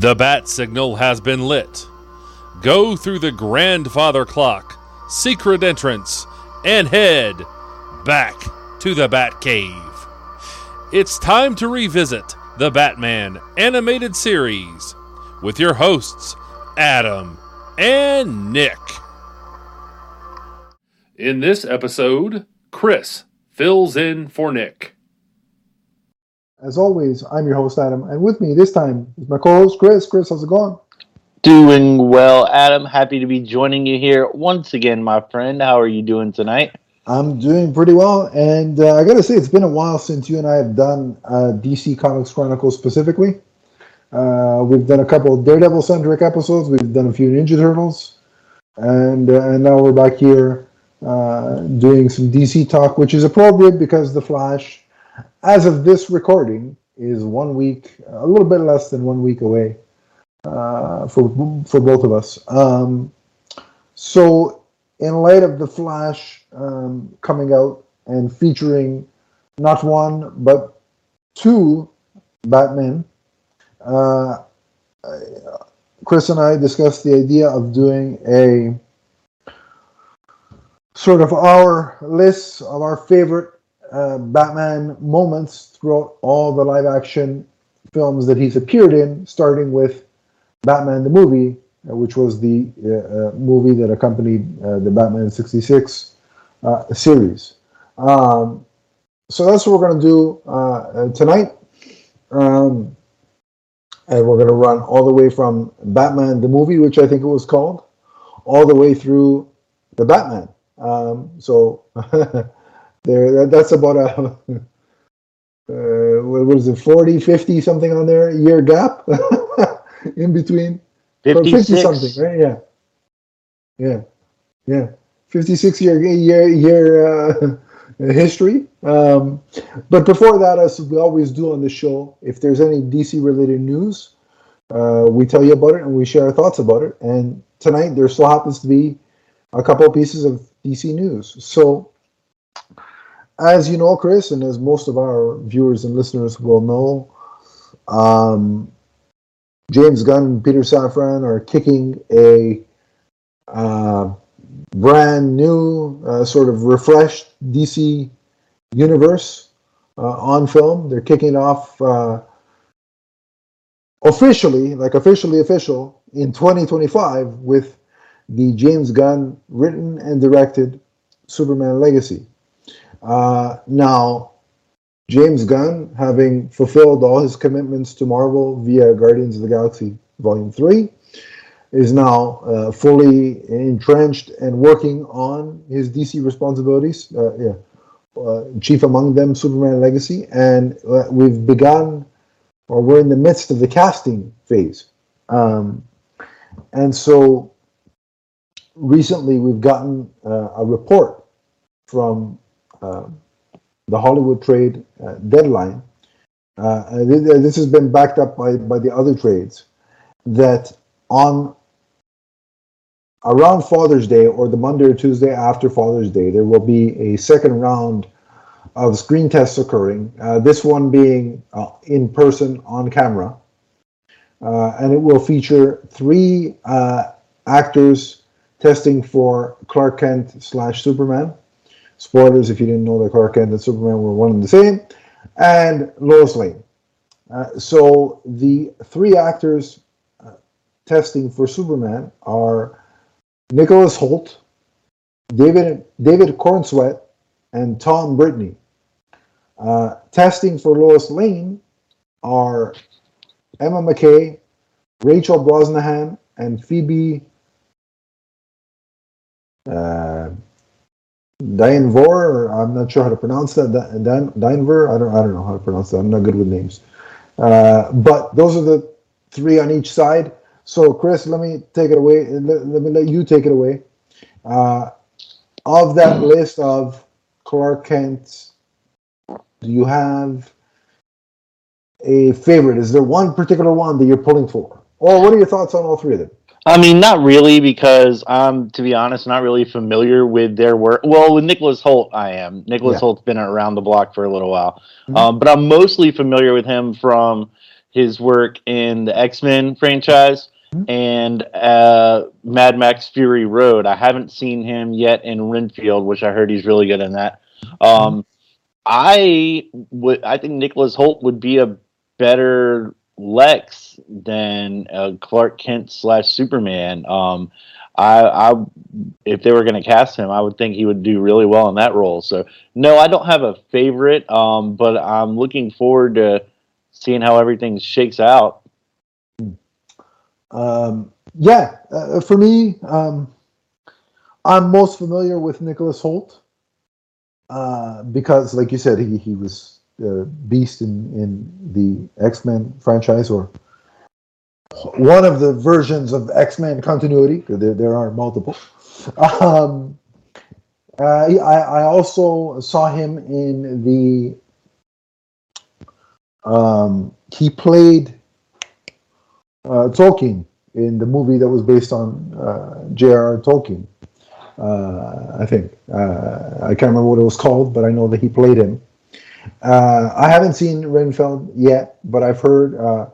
The bat signal has been lit. Go through the grandfather clock, secret entrance, and head back to the Bat Cave. It's time to revisit the Batman animated series with your hosts, Adam and Nick. In this episode, Chris fills in for Nick. As always, I'm your host, Adam, and with me this time is my co host, Chris. Chris, how's it going? Doing well, Adam. Happy to be joining you here once again, my friend. How are you doing tonight? I'm doing pretty well, and uh, I gotta say, it's been a while since you and I have done uh, DC Comics Chronicles specifically. Uh, we've done a couple of Daredevil centric episodes, we've done a few Ninja Turtles, and uh, and now we're back here uh, doing some DC talk, which is appropriate because The Flash, as of this recording, is one week, a little bit less than one week away uh, for for both of us. Um, so, in light of the Flash um, coming out and featuring not one but two Batmen, uh, Chris and I discussed the idea of doing a sort of our lists of our favorite uh, Batman moments throughout all the live action films that he's appeared in, starting with Batman the movie, uh, which was the uh, uh movie that accompanied the Batman 66 uh, series. Um, so that's what we're going to do tonight. Um, and we're going to run all the way from Batman the movie, which I think it was called, all the way through the Batman. Um, so there, that's about a uh, was it, 40, 50 something on there year gap in between. 50 something, right? Yeah, yeah, yeah. 56 year year year uh, history. Um, but before that, as we always do on the show, if there's any DC related news, uh, we tell you about it and we share our thoughts about it. And tonight, there still happens to be a couple of pieces of DC news. So, as you know, Chris, and as most of our viewers and listeners will know, um, James Gunn and Peter Safran are kicking a uh, brand new, uh, sort of refreshed DC universe uh, on film. They're kicking off uh, officially, like officially official, in 2025 with the James Gunn written and directed Superman Legacy. Uh, now, James Gunn, having fulfilled all his commitments to Marvel via Guardians of the Galaxy Volume 3, is now uh, fully entrenched and working on his DC responsibilities. Uh, yeah. Uh, chief among them, Superman Legacy. And uh, we've begun, or we're in the midst of the casting phase. Um, and so recently we've gotten uh, a report from the Hollywood trade uh, deadline. Uh, this has been backed up by, by the other trades that on around Father's Day or the Monday or Tuesday after Father's Day, there will be a second round of screen tests occurring. Uh, this one being uh, in person on camera, uh, and it will feature three actors testing for Clark Kent slash Superman. Spoilers if you didn't know that Clark Kent and Superman were one and the same. And Lois Lane. Uh, so the three actors uh, testing for Superman are Nicholas Hoult, David David Corenswet, and Tom Brittney. Uh, testing for Lois Lane are Emma Mackey, Rachel Brosnahan, and Phoebe uh, Vor, I'm not sure how to pronounce that. Dan, I don't, I don't know how to pronounce that. I'm not good with names. Uh, but those are the three on each side. So, Chris, let me take it away. Let, let me let you take it away. Uh, of that list of Clark Kent, do you have a favorite? Is there one particular one that you're pulling for? Or what are your thoughts on all three of them? I mean, not really, because I'm, to be honest, not really familiar with their work. Well, with Nicholas Hoult, I am. Nicholas yeah. Hoult's been around the block for a little while, mm-hmm. um, but I'm mostly familiar with him from his work in the X Men franchise Mhm. and uh, Mad Max Fury Road. I haven't seen him yet in Renfield, which I heard he's really good in that. Um, I would, I think Nicholas Hoult would be a better Lex than uh, Clark Kent slash Superman. Um, I, I, if they were going to cast him, I would think he would do really well in that role. So, no, I don't have a favorite, um, but I'm looking forward to seeing how everything shakes out. Um, yeah, uh, for me, um, I'm most familiar with Nicholas Hoult uh, because, like you said, he, he was uh, Beast in, in the X Men franchise or one of the versions of X Men continuity. There, there are multiple. Um, uh, I, I also saw him in the. Um, he played uh, Tolkien in the movie that was based on uh, J.R.R. Tolkien. Uh, I think uh, I can't remember what it was called, but I know that he played him. Uh, I haven't seen Renfield yet, but I've heard uh,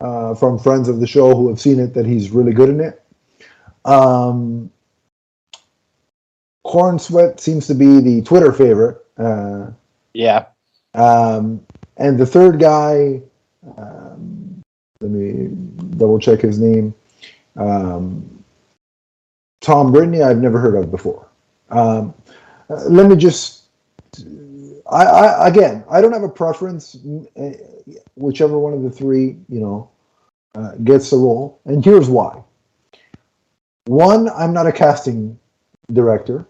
uh, from friends of the show who have seen it that he's really good in it. Um, Corenswet seems to be the Twitter favorite. Uh, Yeah, um, and the third guy, um, let me double check his name. Um, Tom Brittney, I've never heard of before. Um, uh, let me just, I, I again, I don't have a preference. Whichever one of the three, you know, uh, gets the role, and here's why. One, I'm not a casting director,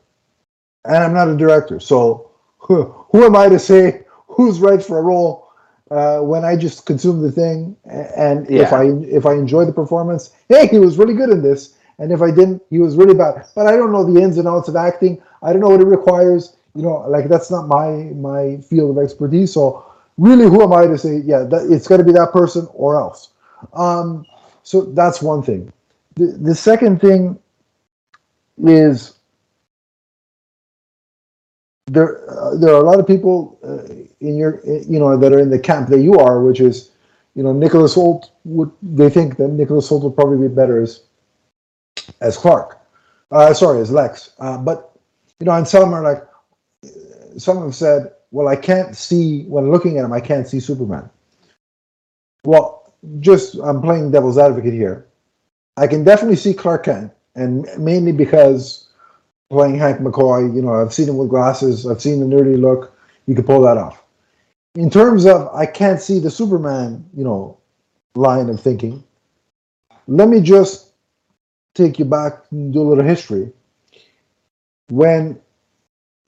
and I'm not a director, so who, who am I to say who's right for a role uh, when I just consume the thing? And if I if I enjoy the performance, hey, he was really good in this, and if I didn't, he was really bad. But I don't know the ins and outs of acting. I don't know what it requires. You know, like that's not my my field of expertise. So really, who am I to say? Yeah, that, it's got to be that person or else. Um, so that's one thing. The, the second thing is there uh, there are a lot of people uh, in your you know that are in the camp that you are, which is you know Nicholas Hoult would they think that Nicholas Hoult would probably be better as as Clark, uh, sorry as Lex, uh, but you know and some are like some have said, well I can't see when looking at him I can't see Superman. Well, just I'm playing devil's advocate here. I can definitely see Clark Kent, and mainly because playing Hank McCoy, you know, I've seen him with glasses, I've seen the nerdy look. You could pull that off. In terms of I can't see the Superman, you know, line of thinking, let me just take you back and do a little history. When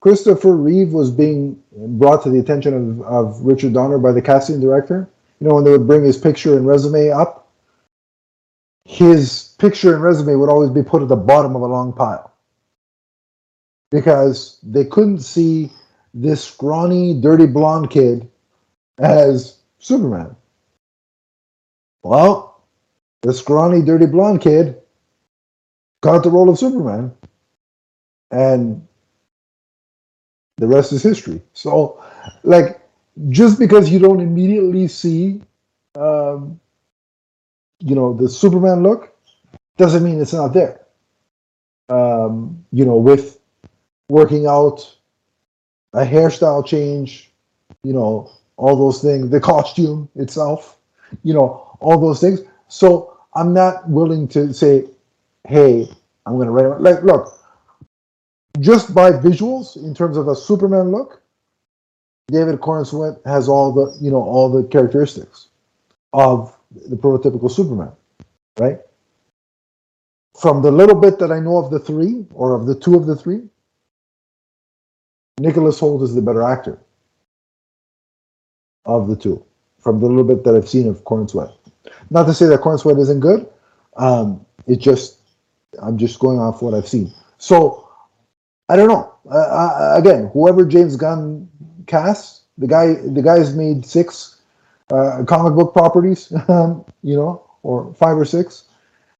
Christopher Reeve was being brought to the attention of, of Richard Donner by the casting director, you know, when they would bring his picture and resume up, his picture and resume would always be put at the bottom of a long pile because they couldn't see this scrawny, dirty blonde kid as Superman. Well, the scrawny, dirty blonde kid got the role of Superman, and the rest is history. So, like, just because you don't immediately see, um, you know, the Superman look, doesn't mean it's not there. Um, you know, with working out, a hairstyle change, you know, all those things, the costume itself, you know, all those things. So I'm not willing to say, hey, I'm going to write. Like, look, just by visuals, in terms of a Superman look, David Corenswet has all the, you know, all the characteristics of the prototypical Superman, right? From the little bit that I know of the three, or of the two of the three, Nicholas Hoult is the better actor of the two, from the little bit that I've seen of Corenswet, Not to say that Corenswet isn't good. Um, it just, I'm just going off what I've seen. So, I don't know. Uh, uh, again, whoever James Gunn casts, the guy, the guy's made six uh, comic book properties, you know, or five or six,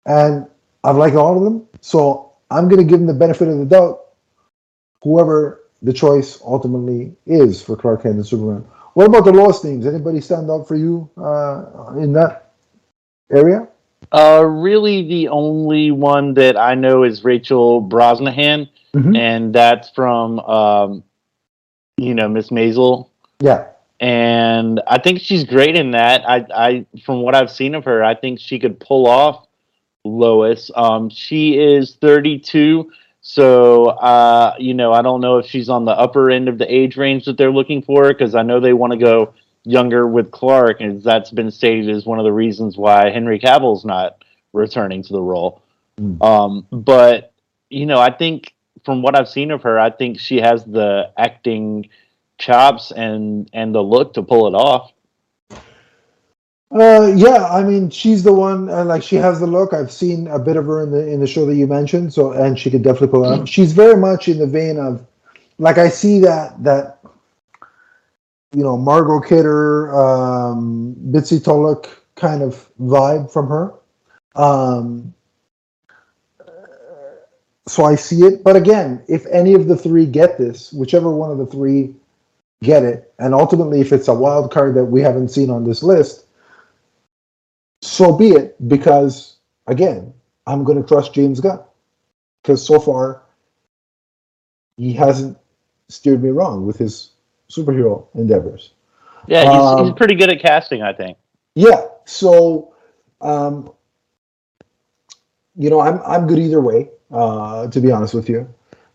and I've liked all of them. So I'm going to give him the benefit of the doubt. Whoever the choice ultimately is for Clark Kent and Superman, what about the lowest names? Anybody stand out for you uh, in that area? Uh, really, the only one that I know is Rachel Brosnahan, Mhm. and that's from, um, you know, Miss Maisel. Yeah. and I think she's great in that. I, I, from what I've seen of her, I think she could pull off Lois. Um, she is 32, so uh, you know, I don't know if she's on the upper end of the age range that they're looking for because I know they want to go younger with Clark, and that's been stated as one of the reasons why Henry Cavill's not returning to the role. Mm. Um, but you know, I think from what I've seen of her, I think she has the acting chops and and the look to pull it off. Uh, yeah, I mean, she's the one. Uh, like, she has the look. I've seen a bit of her in the in the show that you mentioned. So, and she could definitely pull it off. She's very much in the vein of, like, I see that that, you know, Margot Kidder, um, Bitsie Tulloch kind of vibe from her. Um, so I see it. But again, if any of the three get this, whichever one of the three get it, and ultimately, if it's a wild card that we haven't seen on this list so be it because again i'm going to trust james gunn because so far he hasn't steered me wrong with his superhero endeavors Yeah, he's, Um, he's pretty good at casting, I think. yeah so um you know i'm i'm good either way uh to be honest with you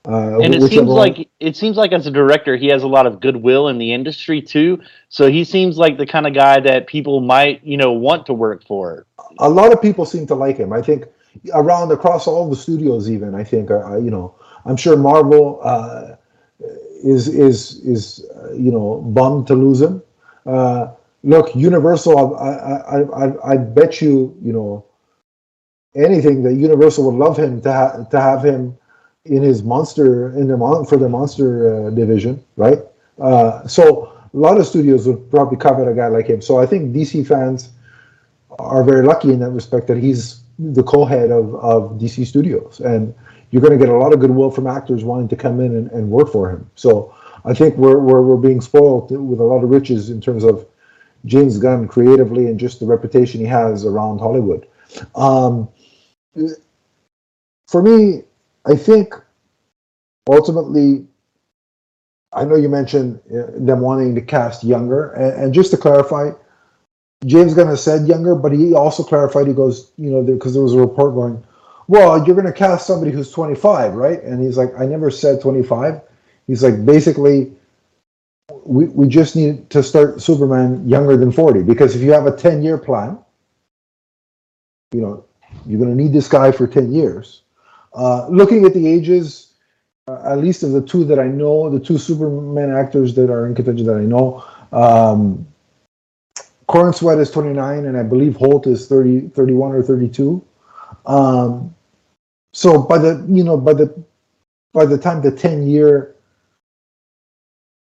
uh And it seems one- like it seems like as a director, he has a lot of goodwill in the industry too. So he seems like the kind of guy that people might, you know, want to work for. a lot of people seem to like him. I think around across all the studios, even I think uh, you know, I'm sure Marvel uh, is is is uh, you know bummed to lose him. Uh, look, Universal, I, I I I bet you you know anything that Universal would love him to ha- to have him in his monster in their mon- for their monster uh, division, right? Uh, so a lot of studios would probably covet a guy like him. So I think DC fans are very lucky in that respect that he's the co-head of, of DC Studios, and you're going to get a lot of goodwill from actors wanting to come in and, and work for him. So I think we're, we're we're being spoiled with a lot of riches in terms of James Gunn creatively and just the reputation he has around Hollywood. Um, for me, I think ultimately, I know you mentioned uh, them wanting to cast younger, and, and just to clarify, James Gunn has said younger, but he also clarified. He goes, you know, because there was a report going, well, you're going to cast somebody who's 25, right? And he's like, I never said 25. He's like, basically, we, we just need to start Superman younger than 40 because if you have a 10 year plan, you know, you're going to need this guy for 10 years. Uh, looking at the ages, uh, at least of the two that I know, the two Superman actors that are in contention that I know, um, Corenswet is 29, and I believe Hoult is 30, 31 or 32. Um, so by the you know by the by the time the 10 year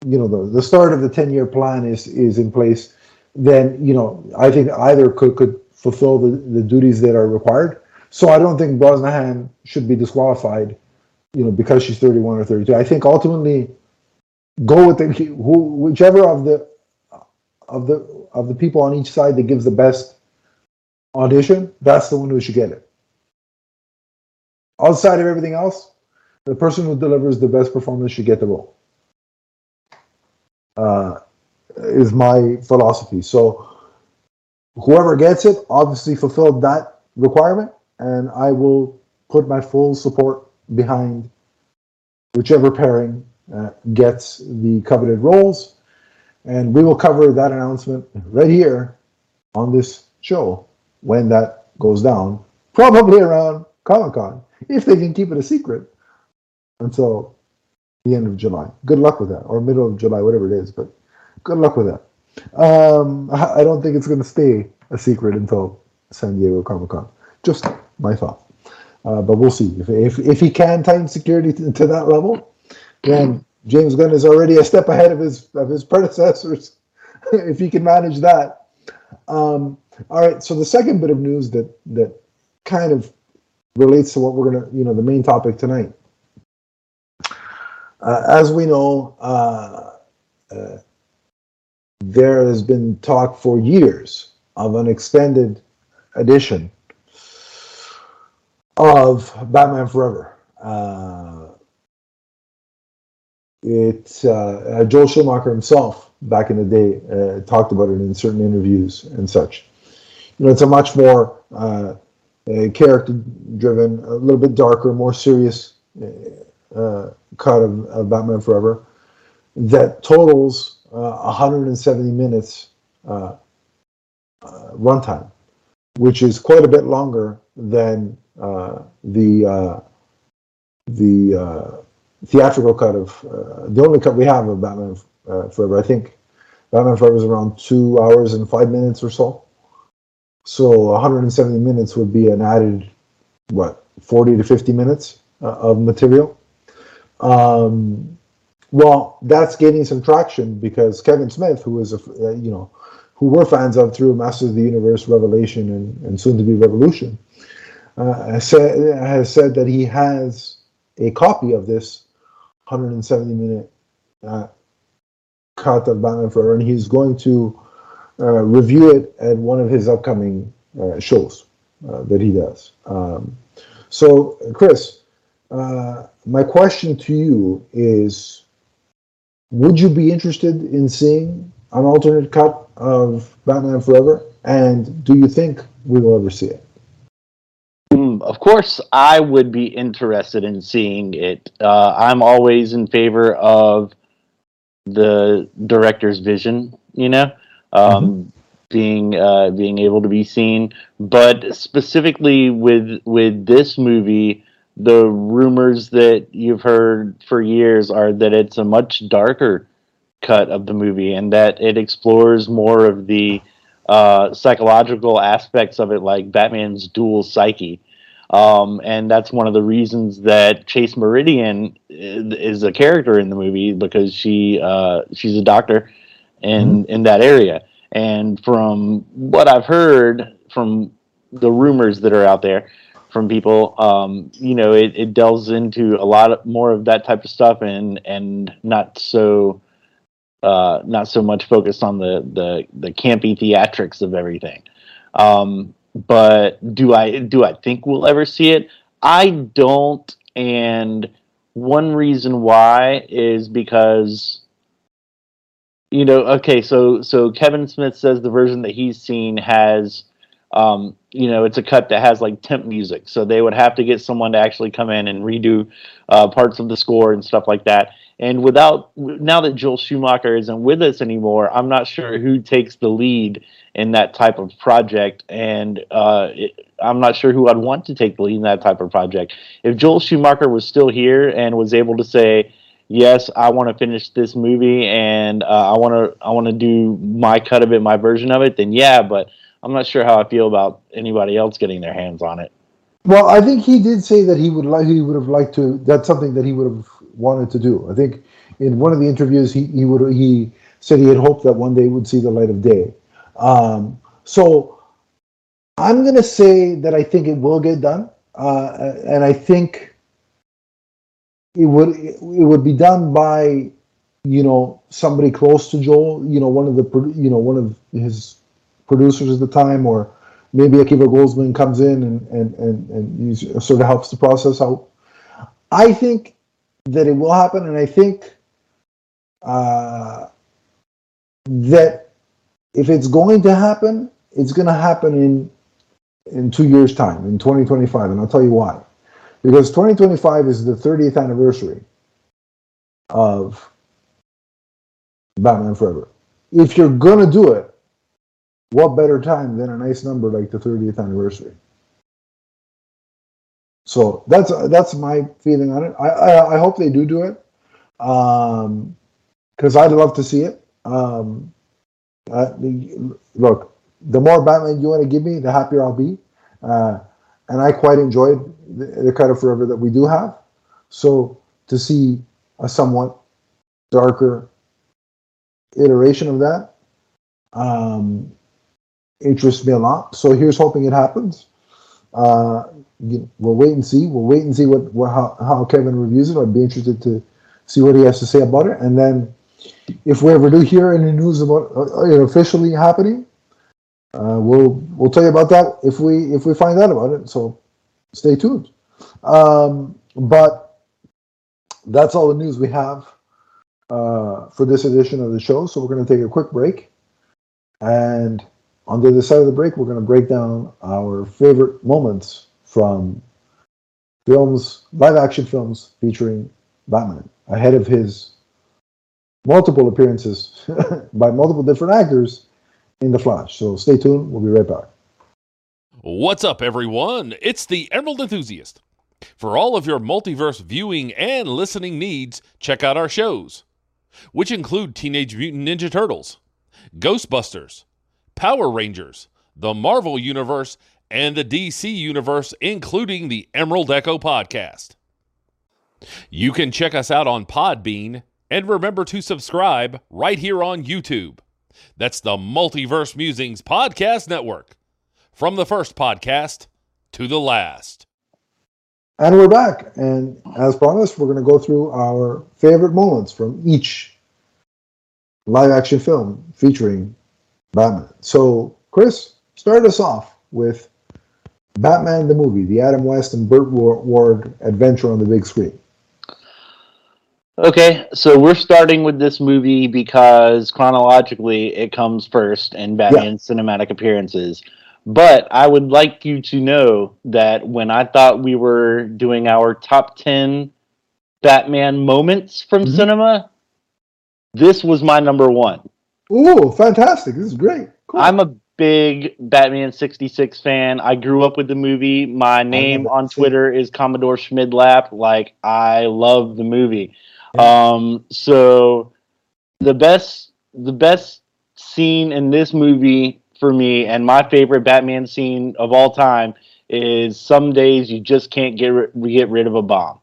you know the, the start of the 10 year plan is is in place, then you know I think either could could fulfill the, the duties that are required. So I don't think Brosnahan should be disqualified, you know, because she's 31 or 32. I think ultimately go with the who whichever of the of the of the people on each side that gives the best audition, that's the one who should get it. Outside of everything else, the person who delivers the best performance should get the role. Uh, is my philosophy. So whoever gets it obviously fulfilled that requirement, and I will put my full support behind whichever pairing uh, gets the coveted roles. And we will cover that announcement right here on this show when that goes down, probably around Comic Con, if they can keep it a secret until the end of July. Good luck with that, or middle of July, whatever it is, but good luck with that. Um, I don't think it's going to stay a secret until San Diego Comic Con. Just my thought. Uh, but we'll see. If, if, if he can tighten security to, to that level, then James Gunn is already a step ahead of his of his predecessors. if he can manage that. Um, all right. So the second bit of news that that kind of relates to what we're gonna, you know, the main topic tonight. Uh, as we know, uh, uh, there has been talk for years of an extended edition of Batman Forever. Uh, it uh, Joel Schumacher himself back in the day uh, talked about it in certain interviews and such. You know, it's a much more uh, character driven, a little bit darker, more serious uh, cut of, of, Batman Forever that totals 170 minutes runtime, which is quite a bit longer than uh, the uh, the uh, theatrical cut of the only cut we have of Batman Forever. I think Batman Forever is around two hours and five minutes or so. So 170 minutes would be an added what 40 to 50 minutes uh, of material. Um, well, that's gaining some traction because Kevin Smith, who is a uh, you know who we're fans of through Masters of the Universe, Revelation, and, and soon to be Revolution, uh, said, has said that he has a copy of this 170 minute uh, cut of Batman Forever, and he's going to uh, review it at one of his upcoming uh, shows uh, that he does. Um, so, Chris, uh, my question to you is Would you be interested in seeing an alternate cut of Batman Forever? And do you think we will ever see it? of course, I would be interested in seeing it. Uh, I'm always in favor of the director's vision, you know, um, mm-hmm. being uh, being able to be seen. But specifically with with this movie, the rumors that you've heard for years are that it's a much darker cut of the movie and that it explores more of the uh, psychological aspects of it, like Batman's dual psyche. Um, and that's one of the reasons that Chase Meridian is a character in the movie because she uh, she's a doctor in mm-hmm. in that area. And from what I've heard from the rumors that are out there from people, um, you know, it, it delves into a lot of, more of that type of stuff and and not so uh, not so much focused on the the the campy theatrics of everything. Um, but do I do I think we'll ever see it? I don't, and one reason why is because you know okay so so kevin smith says the version that he's seen has um, you know it's a cut that has like temp music so they would have to get someone to actually come in and redo uh, parts of the score and stuff like that and without now that joel schumacher isn't with us anymore i'm not sure who takes the lead in that type of project. And uh, it, I'm not sure who I'd want to take the lead in that type of project. If Joel Schumacher was still here and was able to say, "Yes, I want to finish this movie and uh, I want to I want to do my cut of it, my version of it," then yeah. But I'm not sure how I feel about anybody else getting their hands on it. Well, I think he did say that he would like he would have liked to. That's something that he would have wanted to do. I think in one of the interviews he he would he said he had hoped that one day would see the light of day. Um, so I'm to say that I think it will get done, uh, and I think it would it would be done by you know somebody close to Joel, you know one of the you know one of his producers at the time, or maybe Akiva Goldsman comes in and and and, and sort of helps the process out. I think that it will happen, and I think uh, that if it's going to happen, it's going to happen in in two years' time, in 2025, and I'll tell you why. Because 2025 is the 30th anniversary of Batman Forever. If you're to do it, what better time than a nice number like the 30th anniversary? So that's that's my feeling on it. I I, I hope they do do it, because um, I'd love to see it. Um, look, the more Batman you want to give me, the happier I'll be. Uh, and I quite enjoyed the, the kind of forever that we do have. So to see a somewhat darker iteration of that um, interests me a lot. So here's hoping it happens. Uh, we'll wait and see. We'll wait and see what, what how, how Kevin reviews it. I'd be interested to see what he has to say about it. And then if we ever do hear any news about uh, it officially happening, uh, we'll we'll tell you about that if we if we find out about it. So stay tuned. Um, but that's all the news we have uh, for this edition of the show. So we're going to take a quick break, and on the other side of the break, we're going to break down our favorite moments from films, live action films featuring Batman ahead of his multiple appearances by multiple different actors in The Flash. So stay tuned. We'll be right back. What's up, everyone? It's the Emerald Enthusiast. For all of your multiverse viewing and listening needs, check out our shows, which include Teenage Mutant Ninja Turtles, Ghostbusters, Power Rangers, the Marvel Universe, and the DC Universe, including the Emerald Echo podcast. You can check us out on Podbean and remember to subscribe right here on YouTube. That's the Multiverse Musings Podcast Network. From the first podcast to the last. And we're back. And as promised, we're going to go through our favorite moments from each live action film featuring Batman. So, Chris, start us off with Batman the movie, the Adam West and Burt Ward adventure on the big screen. Okay, so we're starting with this movie because chronologically it comes first in Batman's yeah. cinematic appearances. But I would like you to know that when I thought we were doing our top 10 Batman moments from mm-hmm. cinema, this was my number one. Oh, fantastic. This is great. Cool. I'm a big Batman 66 fan. I grew up with the movie. My name on Twitter is Commodore Schmidlap. Like, I love the movie. Um, so the best the best scene in this movie for me and my favorite Batman scene of all time is some days you just can't get get rid of a bomb.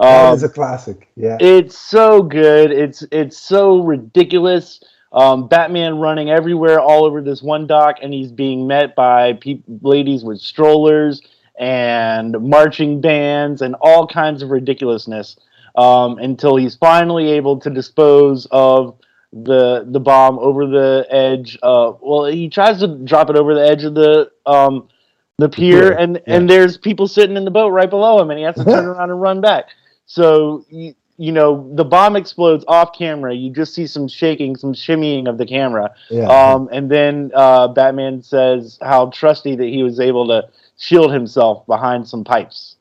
Um, that is a classic. Yeah, it's so good. It's it's so ridiculous. Um, Batman running everywhere, all over this one dock, and he's being met by pe- ladies with strollers and marching bands and all kinds of ridiculousness um, until he's finally able to dispose of the the bomb over the edge. Uh, well, he tries to drop it over the edge of the um, the pier, and yeah. and there's people sitting in the boat right below him, and he has to turn around and run back. So you, you know the bomb explodes off camera. You just see some shaking, some shimmying of the camera, yeah. um, and then uh, Batman says how trusty that he was able to shield himself behind some pipes.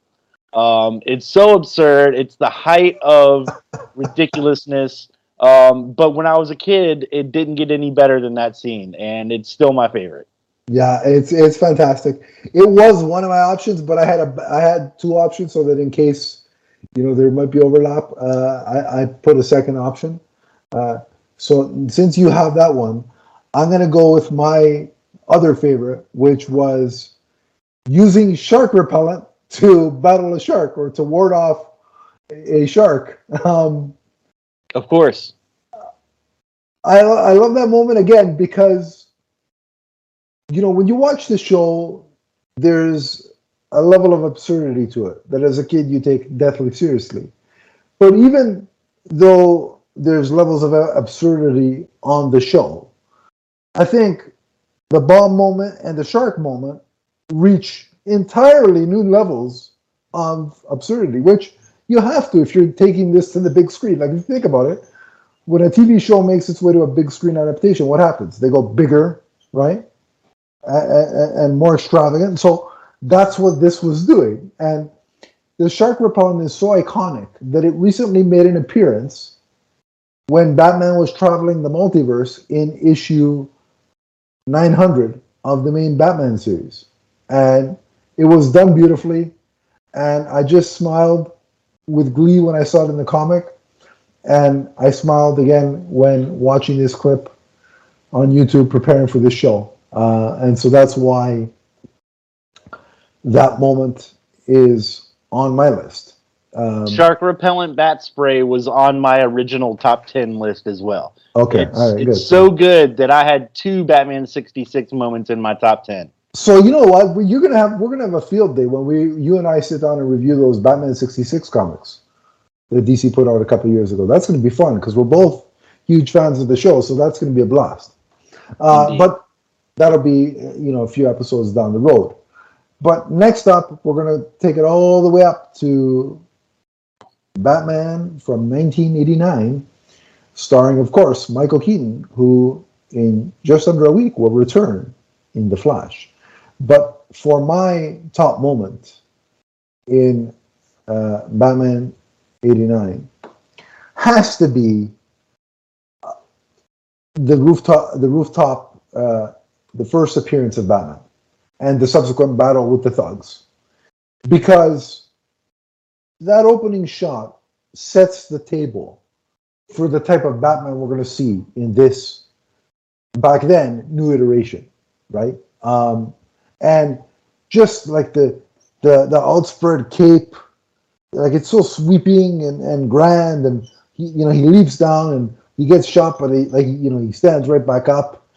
Um, it's so absurd. It's the height of ridiculousness. Um, but when I was a kid, it didn't get any better than that scene, and it's still my favorite. Yeah, it's it's fantastic. It was one of my options, but I had a I had two options so that in case you know there might be overlap, uh, I, I put a second option. Uh, so since you have that one, I'm gonna go with my other favorite, which was using shark repellent to battle a shark or to ward off a shark. Um, of course. I, I love that moment again because, you know, when you watch the show, there's a level of absurdity to it that as a kid you take deathly seriously. But even though there's levels of absurdity on the show, I think the bomb moment and the shark moment reach entirely new levels of absurdity, which you have to if you're taking this to the big screen. Like if you think about it, when a TV show makes its way to a big screen adaptation, what happens? They go bigger, right, and more extravagant. So that's what this was doing, and the shark repellent is so iconic that it recently made an appearance when Batman was traveling the multiverse in issue 900 of the main Batman series. And it was done beautifully, and I just smiled with glee when I saw it in the comic, and I smiled again when watching this clip on YouTube preparing for this show. Uh, and so that's why that moment is on my list. Um, Shark repellent bat spray was on my original top 10 list as well. Okay. It's, it's good. so good that I had two Batman 66 moments in my top 10. So you know what? You're gonna have we're gonna have a field day when we you and I sit down and review those Batman '66 comics. that DC put out a couple years ago. That's going to be fun because we're both huge fans of the show, so that's going to be a blast. Uh, but that'll be you know a few episodes down the road. But next up, we're going to take it all the way up to Batman from 1989, starring, of course, Michael Keaton, who in just under a week will return in The Flash. But for my top moment in uh, Batman 89 has to be uh, the rooftop, the rooftop, uh, the first appearance of Batman and the subsequent battle with the thugs, because that opening shot sets the table for the type of Batman we're going to see in this back then new iteration, right? Um, and just like the the the outspread cape, like it's so sweeping and, and grand, and he you know he leaps down and he gets shot, but he like you know he stands right back up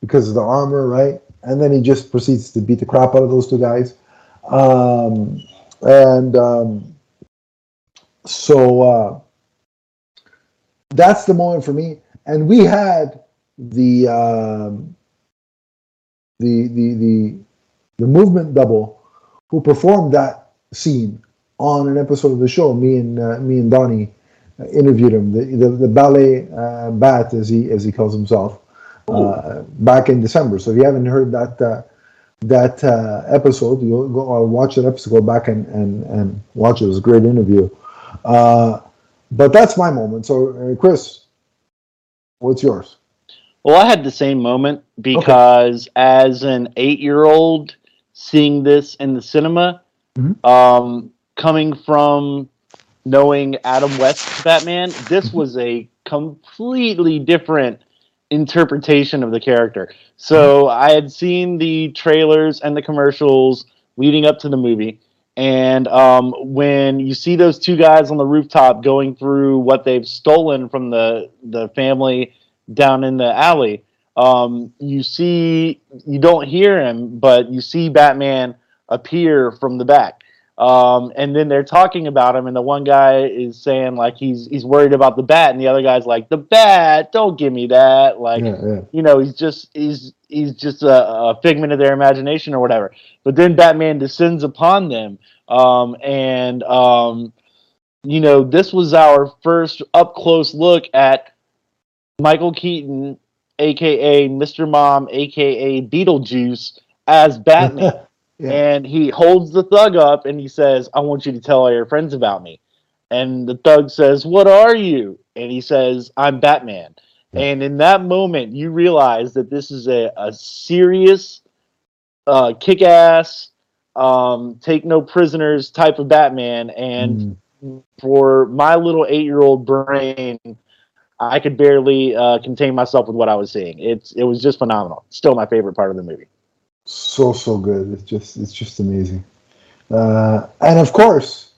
because of the armor, right? And then he just proceeds to beat the crap out of those two guys, um, and um, so uh, that's the moment for me. And we had the um, the the the the movement double who performed that scene on an episode of the show. Me and uh, me and Donnie uh, interviewed him. The the, the ballet uh, bat, as he as he calls himself, uh, back in December. So if you haven't heard that uh, that uh, episode, you'll go or watch that episode. Go back and and and watch it. It was a great interview. but that's my moment. So Chris, what's yours? Well, I had the same moment because okay. as an eight year old seeing this in the cinema, mm-hmm. um, coming from knowing Adam West's Batman, this mm-hmm. was a completely different interpretation of the character. So mm-hmm. I had seen the trailers and the commercials leading up to the movie. And um, when you see those two guys on the rooftop going through what they've stolen from the, the family down in the alley. Um, you see, you don't hear him, but you see Batman appear from the back. Um, and then they're talking about him, and the one guy is saying like he's he's worried about the bat, and the other guy's like the bat, don't give me that. Like yeah, yeah. you know, he's just he's he's just a, a, figment of their imagination or whatever. But then Batman descends upon them, um, and um, you know, this was our first up close look at Michael Keaton, aka Mr. Mom, aka Beetlejuice, as Batman. yeah. And he holds the thug up and he says, I want you to tell all your friends about me. And the thug says, What are you? And he says, I'm Batman. And in that moment, you realize that this is a, a serious, uh, kick ass, um, take no prisoners type of Batman. And mm. for my little eight year old brain, I could barely uh, contain myself with what I was seeing. It's it was just phenomenal. Still my favorite part of the movie. So so good. It's just it's just amazing. Uh, and of course,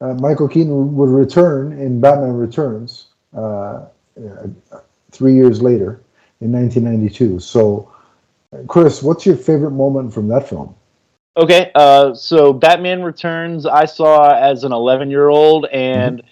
uh, Michael Keaton would return in Batman Returns uh, three years later in 1992. So, Chris, what's your favorite moment from that film? Okay, uh, so Batman Returns I saw as an 11 year old, and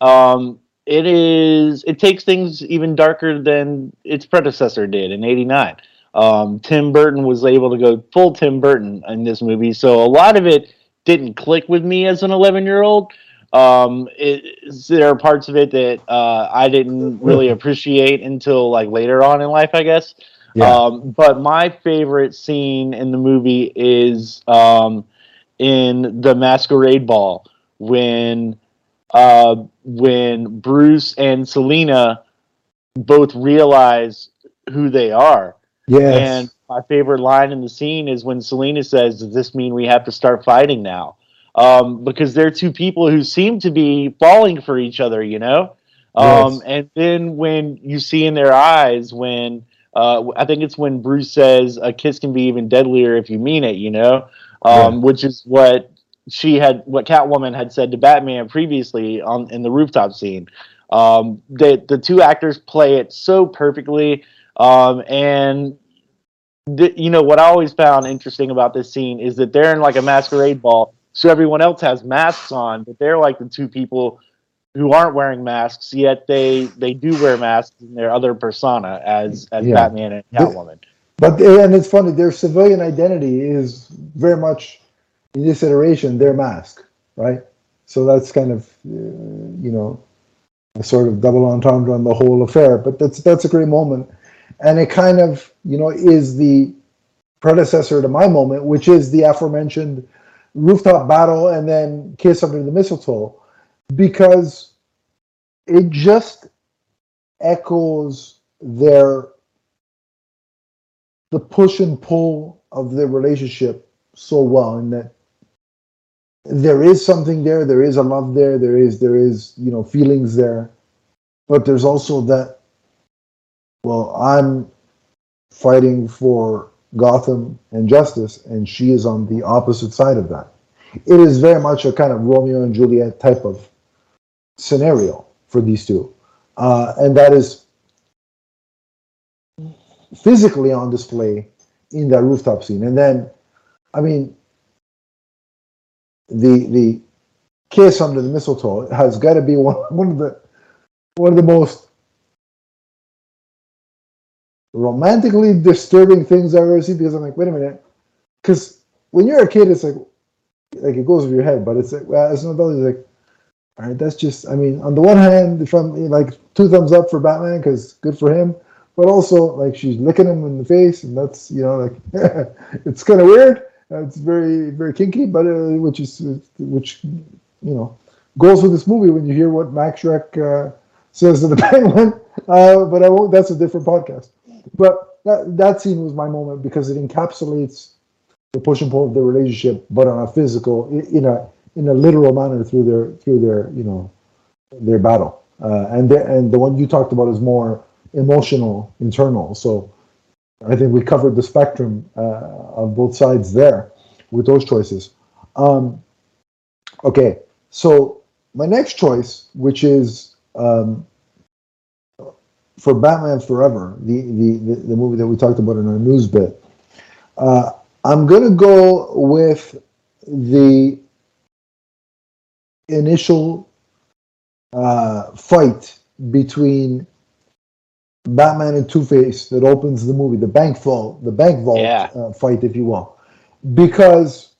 mm-hmm. um, it is it takes things even darker than its predecessor did in 89 um, tim burton was able to go full tim burton in this movie so a lot of it didn't click with me as an 11 year old um, it, there are parts of it that uh, i didn't really appreciate until like later on in life i guess. Yeah. Um, but my favorite scene in the movie is um, in the masquerade ball when uh, when Bruce and Selina both realize who they are. Yes. And my favorite line in the scene is when Selina says, Does this mean we have to start fighting now? Um, because they're two people who seem to be falling for each other, you know? Um, yes. And then when you see in their eyes, when uh, I think it's when Bruce says, A kiss can be even deadlier if you mean it, you know? Um, yeah. Which is what she had what Catwoman had said to Batman previously on in the rooftop scene. Um, the the two actors play it so perfectly, um, and th- you know what I always found interesting about this scene is that they're in like a masquerade ball, so everyone else has masks on, but they're like the two people who aren't wearing masks yet they they do wear masks in their other persona as as Yeah. Batman and Catwoman. But and it's funny, their civilian identity is very much in this iteration their mask, right? So that's kind of uh, you know a sort of double entendre on the whole affair. But that's that's a great moment, and it kind of you know is the predecessor to my moment, which is the aforementioned rooftop battle and then kiss under the mistletoe, because it just echoes their the push and pull of their relationship so well in that there is something there there is a love there there is there is you know feelings there. But there's also that well i'm fighting for gotham and justice and she is on the opposite side of that. It is very much a kind of romeo and juliet type of scenario for these two. Uh, and that is physically on display in that rooftop scene. And then, I mean, the the kiss under the mistletoe has got to be one, one of the one of the most romantically disturbing things I've ever seen because I'm like, wait a minute, because when you're a kid, it's like like it goes over your head, but it's like well, as an adult, it's like. All right, that's just. I mean, on the one hand, if I'm like two thumbs up for Batman because good for him, but also like she's licking him in the face, and that's you know like it's kind of weird. Uh, it's very very kinky, but uh, which is which you know goes with this movie when you hear what Max Shreck uh, says to the Penguin. Uh, but I won't. That's a different podcast. But that that scene was my moment because it encapsulates the push and pull of the relationship, but on a physical, in a in a literal manner through their through their you know their battle. Uh, and the, and the one you talked about is more emotional, internal. So I think we covered the spectrum uh, both sides there with those choices. Um, okay, so my next choice, which is um, for Batman Forever, the, the, the, the movie that we talked about in our news bit, uh, I'm going to go with the initial uh, fight between Batman and Two Face that opens the movie, the bank vault, the bank vault Yeah. uh, fight, if you will, because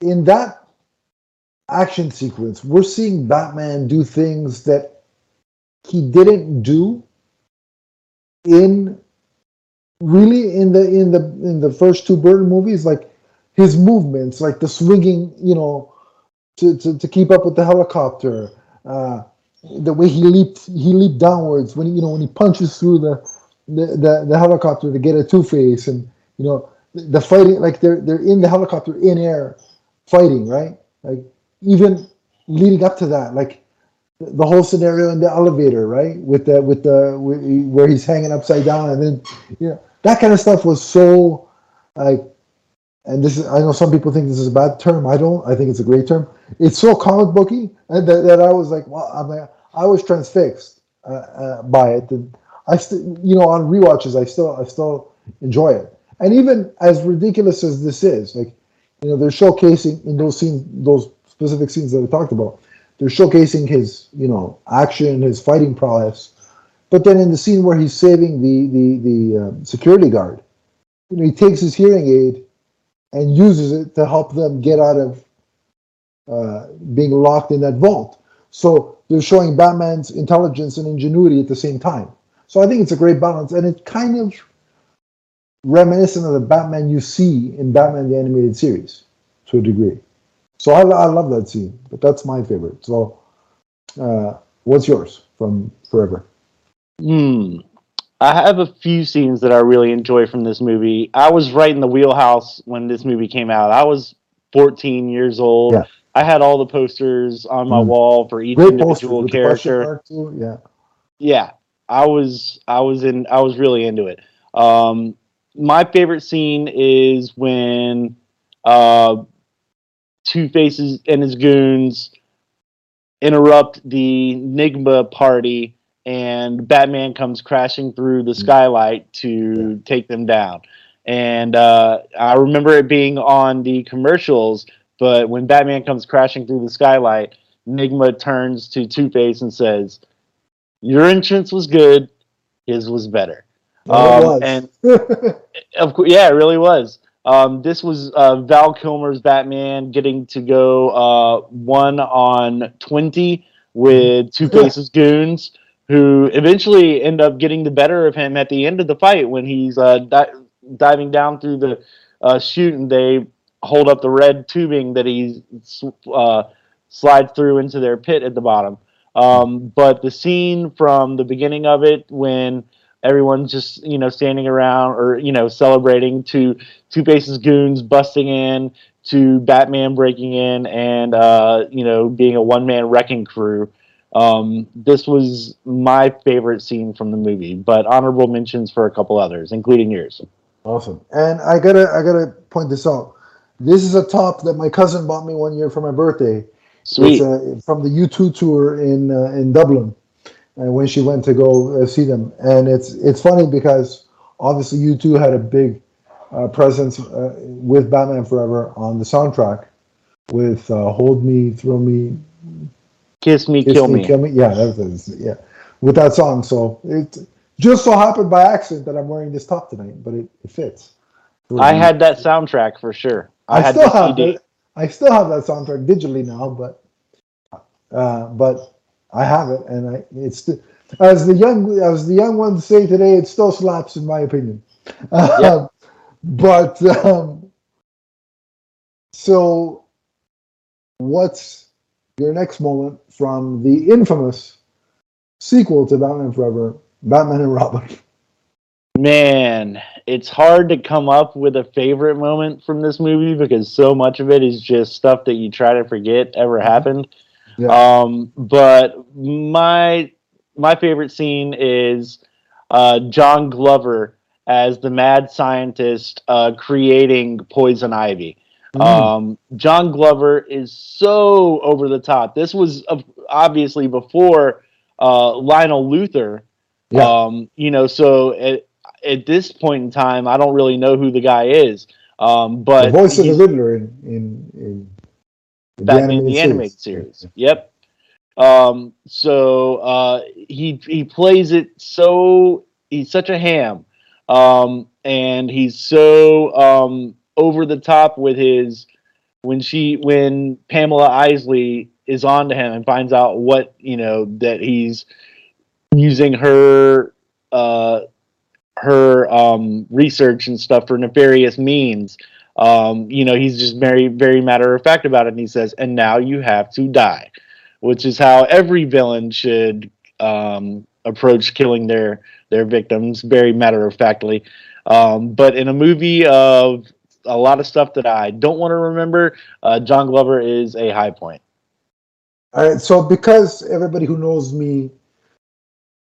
in that action sequence, we're seeing Batman do things that he didn't do in really in the in the in the first two Burton movies, like his movements, like the swinging, you know, to, to, to keep up with the helicopter, uh, the way he leaped he leaped downwards when you know when he punches through the the, the, the helicopter to get a Two Face, and you know the, fighting like they're they're in the helicopter in air fighting, right? Like even leading up to that, like the the whole scenario in the elevator, right? With the with the where he's hanging upside down, and then you know that kind of stuff was so like. And this is, I know some people think this is a bad term. I don't. I think it's a great term. It's so comic booky and that, that I was like, well, I'm like, I was transfixed uh, uh, by it. And I still, you know, on rewatches, I still, I still enjoy it. And even as ridiculous as this is, like, you know, they're showcasing in those scenes, those specific scenes that I talked about, they're showcasing his, you know, action, his fighting prowess. But then in the scene where he's saving the the the um, security guard, you know, he takes his hearing aid and uses it to help them get out of uh, being locked in that vault. So they're showing Batman's intelligence and ingenuity at the same time. So I think it's a great balance, and it's kind of reminiscent of the Batman you see in Batman the Animated Series to a degree. So I, I love that scene, but that's my favorite. So uh, what's yours from Forever? Hmm. I have a few scenes that I really enjoy from this movie. I was right in the wheelhouse when this movie came out. I was 14 years old. Yeah. I had all the posters on my Mm. wall for each Great individual with the question character. Yeah. yeah i was i was in i was really into it um my favorite scene is when uh two faces and his goons interrupt the Nygma party and batman comes crashing through the skylight to take them down and uh i remember it being on the commercials but when batman comes crashing through the skylight Enigma turns to Two Face and says, "Your entrance was good, his was better." Oh, Um, it and was. of course, yeah, it really was. Um, this was uh, Val Kilmer's Batman getting to go uh, one on twenty with Two Face's goons, who eventually end up getting the better of him at the end of the fight when he's uh, di- diving down through the uh, chute and they hold up the red tubing that he uh, slides through into their pit at the bottom. Um, but the scene from the beginning of it when everyone's just you know standing around or you know celebrating to Two Face's goons busting in to Batman breaking in and uh, you know being a one man wrecking crew. Um, this was my favorite scene from the movie, but honorable mentions for a couple others, including yours. Awesome. And I gotta I gotta point this out. This is a top that my cousin bought me one year for my birthday. Sweet. It's uh, from the U2 tour in uh, in Dublin, uh, when she went to go uh, see them. And it's it's funny because obviously U2 had a big uh, presence uh, with Batman Forever on the soundtrack, with uh, "Hold Me, Throw Me, Kiss me, Kiss kill Me, me. Kill Me." Yeah, that was yeah, with that song. So it just so happened by accident that I'm wearing this top tonight, but it, it fits. I had that soundtrack for sure. I, I, still have CD. it. I still have that soundtrack digitally now, but uh, but I have it, and I it's as the young as the young ones say today, it still slaps in my opinion. Um, but um, so, what's your next moment from the infamous sequel to Batman Forever, Batman and Robin? Man, it's hard to come up with a favorite moment from this movie because so much of it is just stuff that you try to forget ever happened. Yeah. Um, but my my favorite scene is uh, John Glover as the mad scientist uh, creating poison ivy. Mm. Um, John Glover is so over the top. This was uh, obviously before uh, Lionel Luthor. Yeah. Um, you know, so at, at this point in time, I don't really know who the guy is. Um, but the voice of the Riddler in in, in, in Batman the animated series. Yep. Um, so uh, he he plays it so he's such a ham, um, and he's so um, over the top with his when she when Pamela Isley is on to him and finds out what you know that he's using her uh, her um, research and stuff for nefarious means. Um, you know, he's just very very matter of fact about it, and he says, "And now you have to die," which is how every villain should um, approach killing their their victims, very matter of factly. Um, but in a movie of a lot of stuff that I don't want to remember, uh, John Glover is a high point. All right, so because everybody who knows me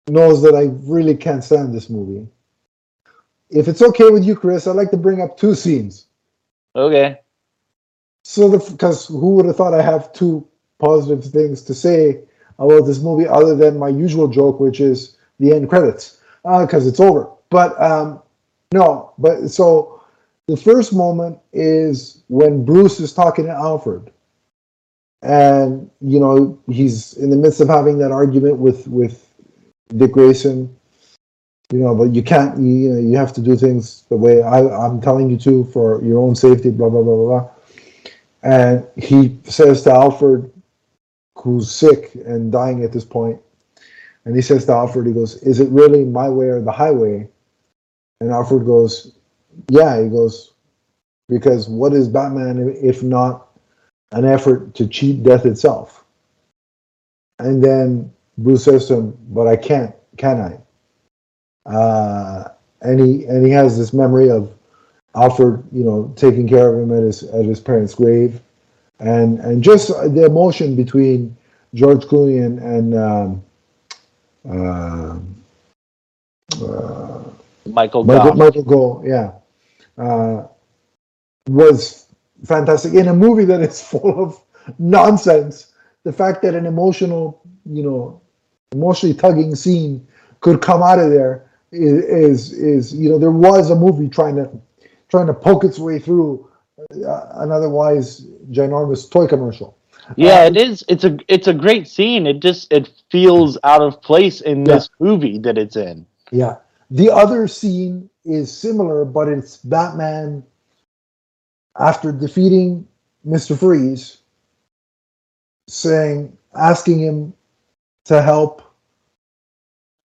knows that I really can't stand this movie. If it's okay with you, Chris, I'd like to bring up two scenes. Okay. So, because who would have thought I have two positive things to say about this movie other than my usual joke, which is the end credits, because it's over. But um, no, but so the first moment is when Bruce is talking to Alfred, and you know he's in the midst of having that argument with with Dick Grayson. You know, but you can't. You, know, you have to do things the way I, I'm telling you to for your own safety. Blah blah blah blah blah. And he says to Alfred, who's sick and dying at this point, and he says to Alfred, he goes, "Is it really my way or the highway?" And Alfred goes, "Yeah." He goes, "Because what is Batman if not an effort to cheat death itself?" And then Bruce says to him, "But I can't, can I?" Uh, and he and he has this memory of Alfred, you know, taking care of him at his at his parents' grave, and and just the emotion between George Clooney and and um, uh, uh, Michael Michael, Gough. Michael Gough, yeah, uh, was fantastic in a movie that is full of nonsense. The fact that an emotional, you know, emotionally tugging scene could come out of there is, is, is you know, there was a movie trying to trying to poke its way through uh, an otherwise ginormous toy commercial. Yeah, Uh, it is. It's a it's a great scene. It just it feels out of place in this movie that it's in. Yeah. The other scene is similar, but it's Batman after defeating Mr. Freeze saying asking him to help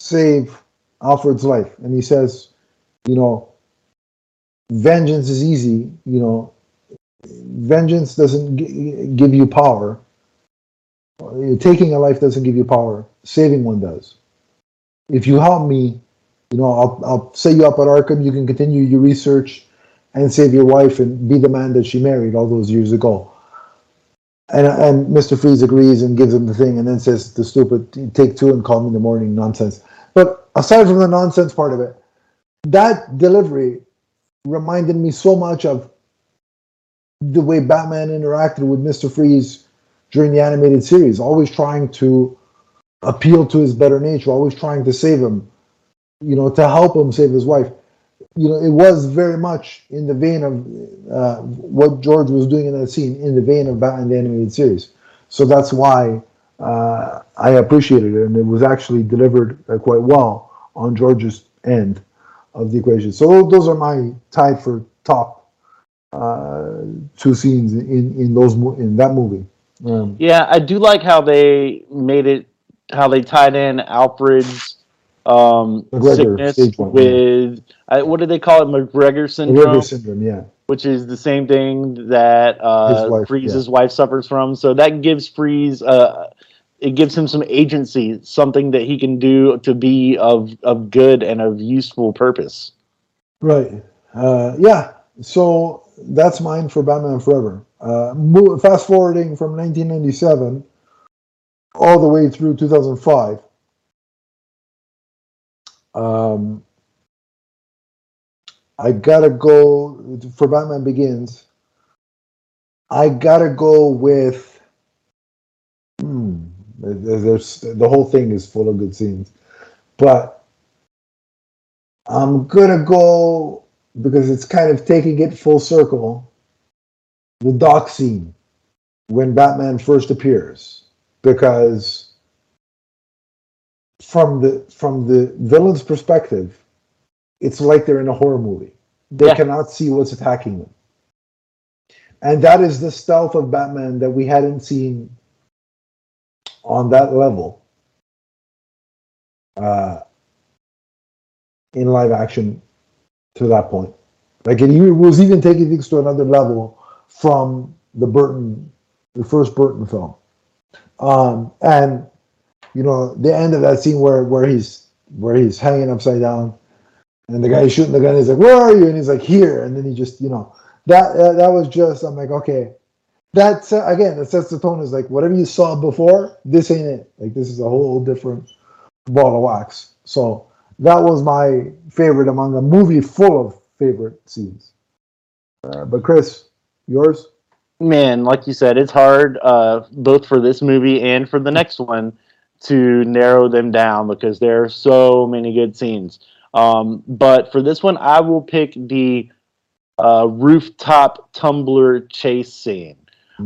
save Alfred's life. And he says, you know, vengeance is easy, you know, vengeance doesn't g- give you power. Taking a life doesn't give you power. Saving one does. If you help me, you know, I'll, I'll set you up at Arkham. You can continue your research and save your wife and be the man that she married all those years ago. And, and Mr. Freeze agrees and gives him the thing and then says the stupid take two and call me in the morning nonsense. But aside from the nonsense part of it, that delivery reminded me so much of the way Batman interacted with Mr. Freeze during the animated series, always trying to appeal to his better nature, always trying to save him, you know, to help him save his wife. You know, it was very much in the vein of uh, what George was doing in that scene, in the vein of Batman the animated series. So that's why uh, I appreciated it, and it was actually delivered uh, quite well on George's end of the equation. So those are my tied for top uh, two scenes in in those in that movie. Um, Yeah, I do like how they made it, how they tied in Alfred's um, MacGregor, sickness one, with uh, what do they call it, MacGregor syndrome, River syndrome, yeah, which is the same thing that uh, wife, Freeze's wife suffers from. So that gives Freeze, uh, it gives him some agency, something that he can do to be of of good and of useful purpose. right, uh, yeah. So that's mine for Batman Forever. Uh, fast forwarding from 1997 all the way through 2005. Um, I gotta go for Batman Begins. I gotta go with. Hmm, there's the whole thing is full of good scenes, but I'm gonna go because it's kind of taking it full circle. The dock scene when Batman first appears, because from the from the villain's perspective, it's like they're in a horror movie. They Yeah. cannot see what's attacking them. And that is the stealth of Batman that we hadn't seen on that level uh, in live action to that point. Like it was even taking things to another level from the Burton, the first Burton film. Um, and you know, the end of that scene where where he's where he's hanging upside down, and the guy shooting the gun is like, "Where are you?" And he's like, "Here." And then he just, you know, that that, that was just. I'm like, okay, that's uh, again that sets the tone. Is like whatever you saw before, this ain't it. Like this is a whole different ball of wax. So that was my favorite among a movie full of favorite scenes. Uh, but Chris, yours? Man, like you said, it's hard uh, both for this movie and for the next one to narrow them down because there are so many good scenes. Um, but for this one, I will pick the uh, rooftop tumbler chase scene.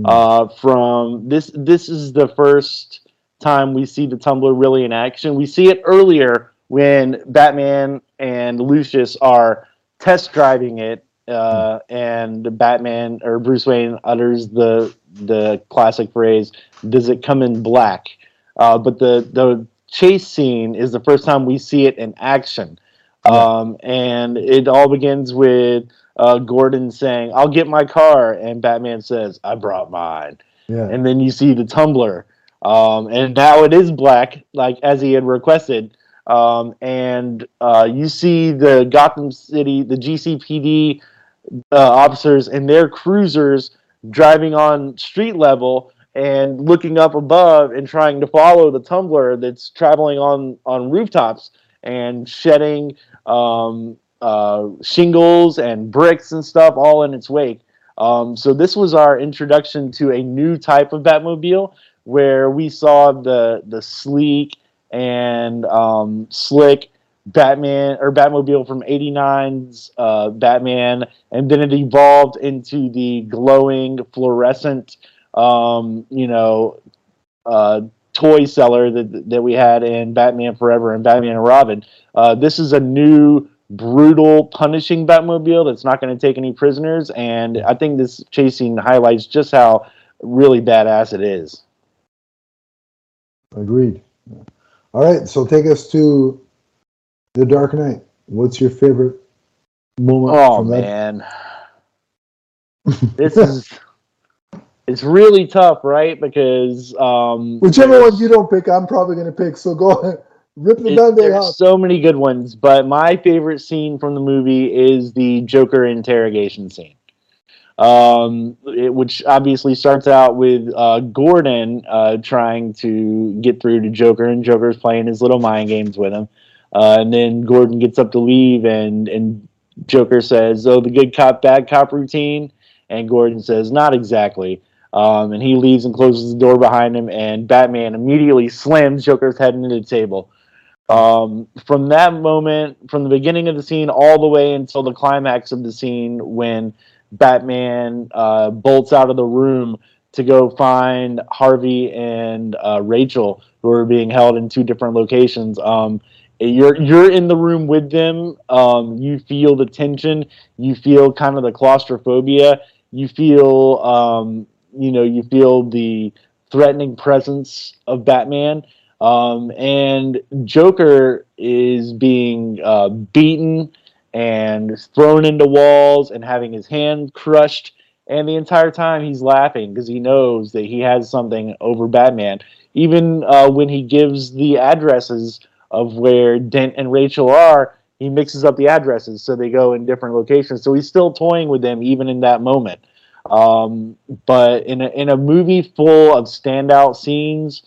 Uh, from this, this is the first time we see the tumbler really in action. We see it earlier when Batman and Lucius are test driving it uh, and Batman or Bruce Wayne utters the the classic phrase, "Does it come in black?" Uh, but the the chase scene is the first time we see it in action, um, and it all begins with uh, Gordon saying, "I'll get my car," and Batman says, "I brought mine." Yeah. And then you see the tumbler, um, and now it is black, like as he had requested. Um, and uh, you see the Gotham City, the GCPD uh, officers and their cruisers driving on street level and looking up above and trying to follow the tumbler that's traveling on on rooftops and shedding um, uh, shingles and bricks and stuff all in its wake. Um, so this was our introduction to a new type of Batmobile where we saw the the sleek and um, slick Batman or Batmobile from 89's uh, Batman, and then it evolved into the glowing fluorescent um, you know, uh, toy seller that that we had in Batman Forever and Batman and Robin. Uh, this is a new brutal, punishing Batmobile that's not going to take any prisoners, and I think this chasing highlights just how really badass it is. Agreed. All right, so take us to the Dark Knight. What's your favorite moment Oh man, this is it's really tough, right? Because um, Whichever one you don't pick, I'm probably going to pick. So go ahead, rip the It- band-aid there's off. so many good ones, but my favorite scene from the movie is the Joker interrogation scene, um, it, which obviously starts out with uh, Gordon uh, trying to get through to Joker, and Joker's playing his little mind games with him, uh, and then Gordon gets up to leave, and and Joker says, "Oh, the good cop, bad cop routine," and Gordon says, "Not exactly." Um, and he leaves and closes the door behind him, and Batman immediately slams Joker's head into the table um, from that moment, from the beginning of the scene all the way until the climax of the scene when Batman uh, bolts out of the room to go find Harvey and uh, Rachel, who are being held in two different locations. Um, you're you're in the room with them. Um, you feel the tension. You feel kind of the claustrophobia. You feel um, you know you feel the threatening presence of Batman. Um, and Joker is being uh, beaten and thrown into walls and having his hand crushed. And the entire time he's laughing because he knows that he has something over Batman. Even uh, when he gives the addresses of where Dent and Rachel are, he mixes up the addresses so they go in different locations. So he's still toying with them even in that moment. Um, but in a, in a movie full of standout scenes,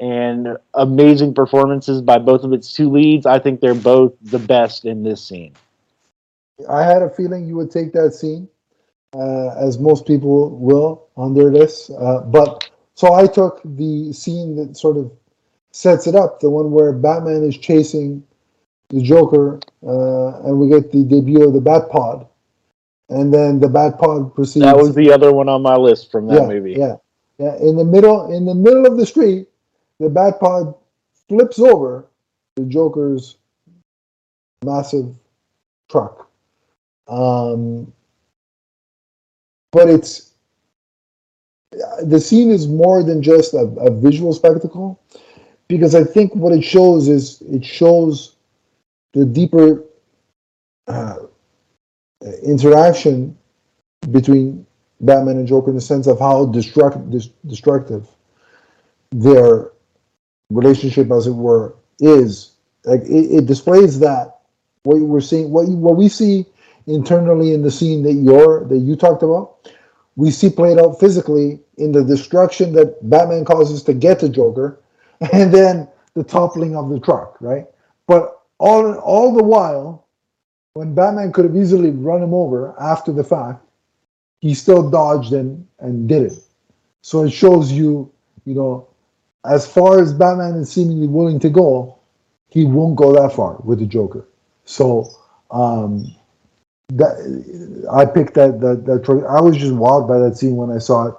and amazing performances by both of its two leads. I think they're both the best in this scene. I had a feeling you would take that scene, uh, as most people will on their list. Uh, but so I took the scene that sort of sets it up, the one where Batman is chasing the Joker, uh, and we get the debut of the Bat Pod, and then the Bat Pod proceeds. That was the other one on my list from that yeah, movie. Yeah, yeah. In the middle, in the middle of the street, the Bat Pod flips over the Joker's massive truck. Um, but it's the scene is more than just a, a visual spectacle because I think what it shows is it shows the deeper uh, Uh, interaction between Batman and Joker in the sense of how destruct, dis- destructive their relationship, as it were, is. Like it, it displays that what we're seeing, what what we see internally in the scene that you're that you talked about, we see played out physically in the destruction that Batman causes to get to Joker, and then the toppling of the truck, right? But all all the while, when Batman could have easily run him over after the fact, he still dodged and and did it. So it shows you, you know, as far as Batman is seemingly willing to go, he won't go that far with the Joker. So um, that I picked that that that. I was just wowed by that scene when I saw it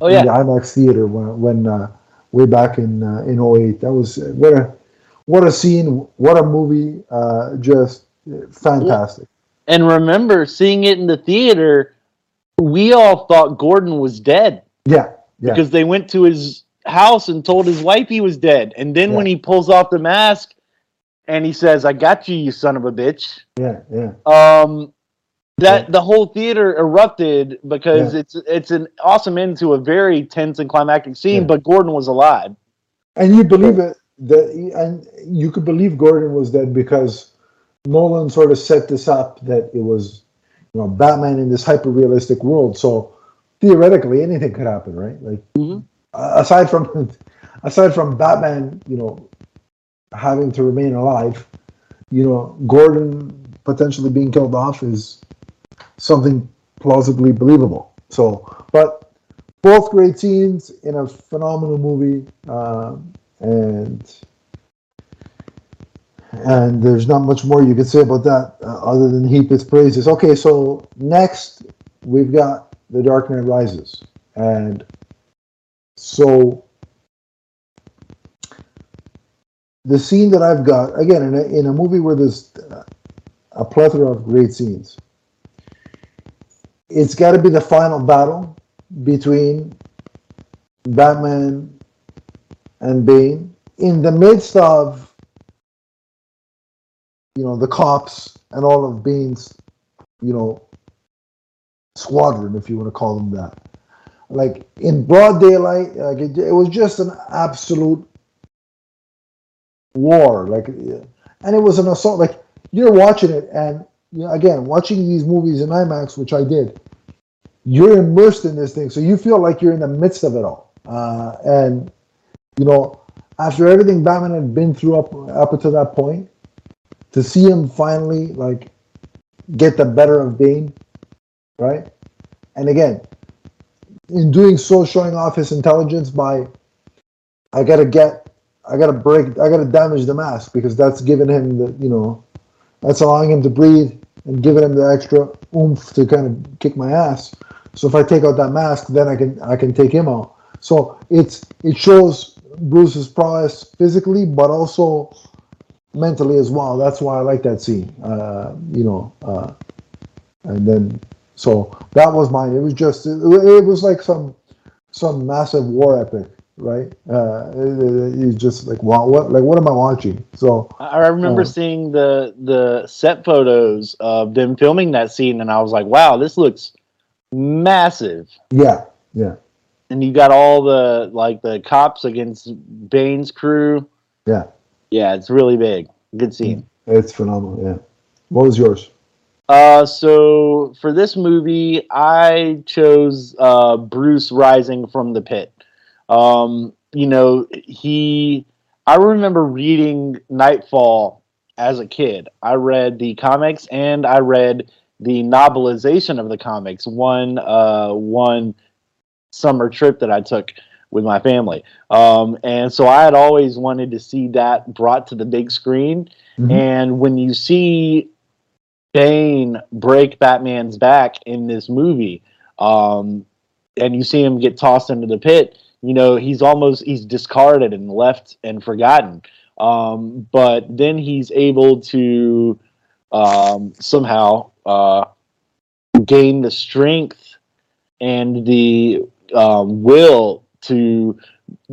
Oh in the IMAX theater when when uh, way back in uh, in 08. That was what a what a scene, what a movie, uh, just fantastic. and remember seeing it in the theater, we all thought Gordon was dead Yeah, yeah, because they went to his house and told his wife he was dead. And then when he pulls off the mask and he says, "I got you, you son of a bitch," yeah, yeah. um that Yeah. the whole theater erupted because Yeah. it's it's an awesome end to a very tense and climactic scene Yeah. but gordon was alive And you believe it that and you could believe Gordon was dead because Nolan sort of set this up that it was you know Batman in this hyper realistic world. So theoretically anything could happen, right? Like Mhm. uh, aside from aside from Batman, you know, having to remain alive, you know, Gordon potentially being killed off is something plausibly believable. So, but both great scenes in a phenomenal movie, um, and and there's not much more you can say about that uh, other than heap its praises. Okay, so next we've got The Dark Knight Rises, and So the scene that I've got again in a, in a movie where there's a plethora of great scenes. It's got to be the final battle between Batman and Bane in the midst of you know the cops and all of Bane's you know squadron, if you want to call them that. Like in broad daylight, like it, it was just an absolute war. Like, and it was an assault. Like you're watching it, and you know, again, watching these movies in IMAX, which I did, you're immersed in this thing, so you feel like you're in the midst of it all. Uh, and you know, after everything Batman had been through up up until that point, to see him finally like get the better of Bane, right? And again, in doing so, showing off his intelligence by, I gotta get, I gotta break, I gotta damage the mask because that's giving him the, you know, that's allowing him to breathe and giving him the extra oomph to kind of kick my ass. So if I take out that mask, then I can I can take him out. So it's it shows Bruce's prowess physically, but also mentally as well. That's why I like that scene. Uh, you know, uh, and then so that was mine. It was just it, it was like some some massive war epic, right? Uh, it, it's just like wow, what like what am I watching? So I remember uh, seeing the the set photos of them filming that scene, and I was like, wow, this looks massive. yeah, yeah, And you got all the like the cops against Bane's crew. yeah. Yeah, it's really big. Good scene. It's phenomenal. Yeah. What was yours? Uh, so for this movie, I chose uh, Bruce rising from the pit. Um, you know, he. I remember reading Knightfall as a kid. I read the comics and I read the novelization of the comics. One, uh, one summer trip that I took with my family. Um, and so I had always wanted to see that brought to the big screen. Mhm. And when you see Bane break Batman's back in this movie, um, and you see him get tossed into the pit, you know, he's almost he's discarded and left and forgotten. Um, but then he's able to um, somehow uh, gain the strength and the um, will to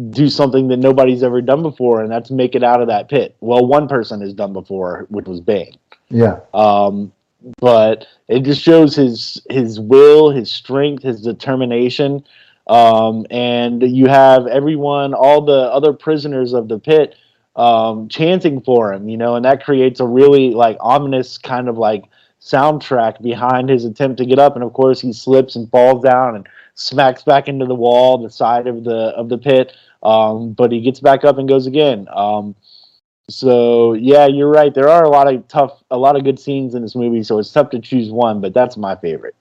do something that nobody's ever done before, and that's make it out of that pit. Well, one person has done before, which was Bane. Yeah. Um, but it just shows his his will, his strength, his determination. Um, and you have everyone, all the other prisoners of the pit, um, chanting for him. You know, and that creates a really like ominous kind of like soundtrack behind his attempt to get up. And of course, he slips and falls down and smacks back into the wall, the side of the of the pit. Um, but he gets back up and goes again. Um, so yeah, you're right. There are a lot of tough, a lot of good scenes in this movie. So it's tough to choose one, but that's my favorite.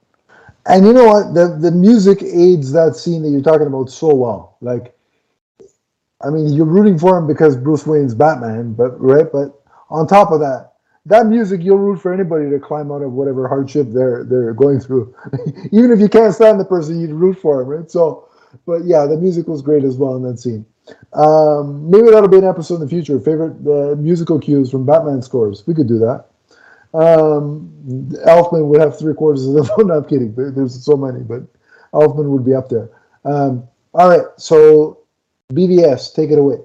And you know what? The the music aids that scene that you're talking about so well. Like, I mean, you're rooting for him because Bruce Wayne's Batman, but right. But on top of that, that music, you'll root for anybody to climb out of whatever hardship they're they're going through. Even if you can't stand the person, you'd root for him, right? So, but yeah, the music was great as well in that scene. Um, maybe that'll be an episode in the future. Favorite uh, musical cues from Batman scores. We could do that. Um, Elfman would have three quarters of them. no, I'm kidding. There- There's so many, but Elfman would be up there. Um, all right, so BVS, take it away.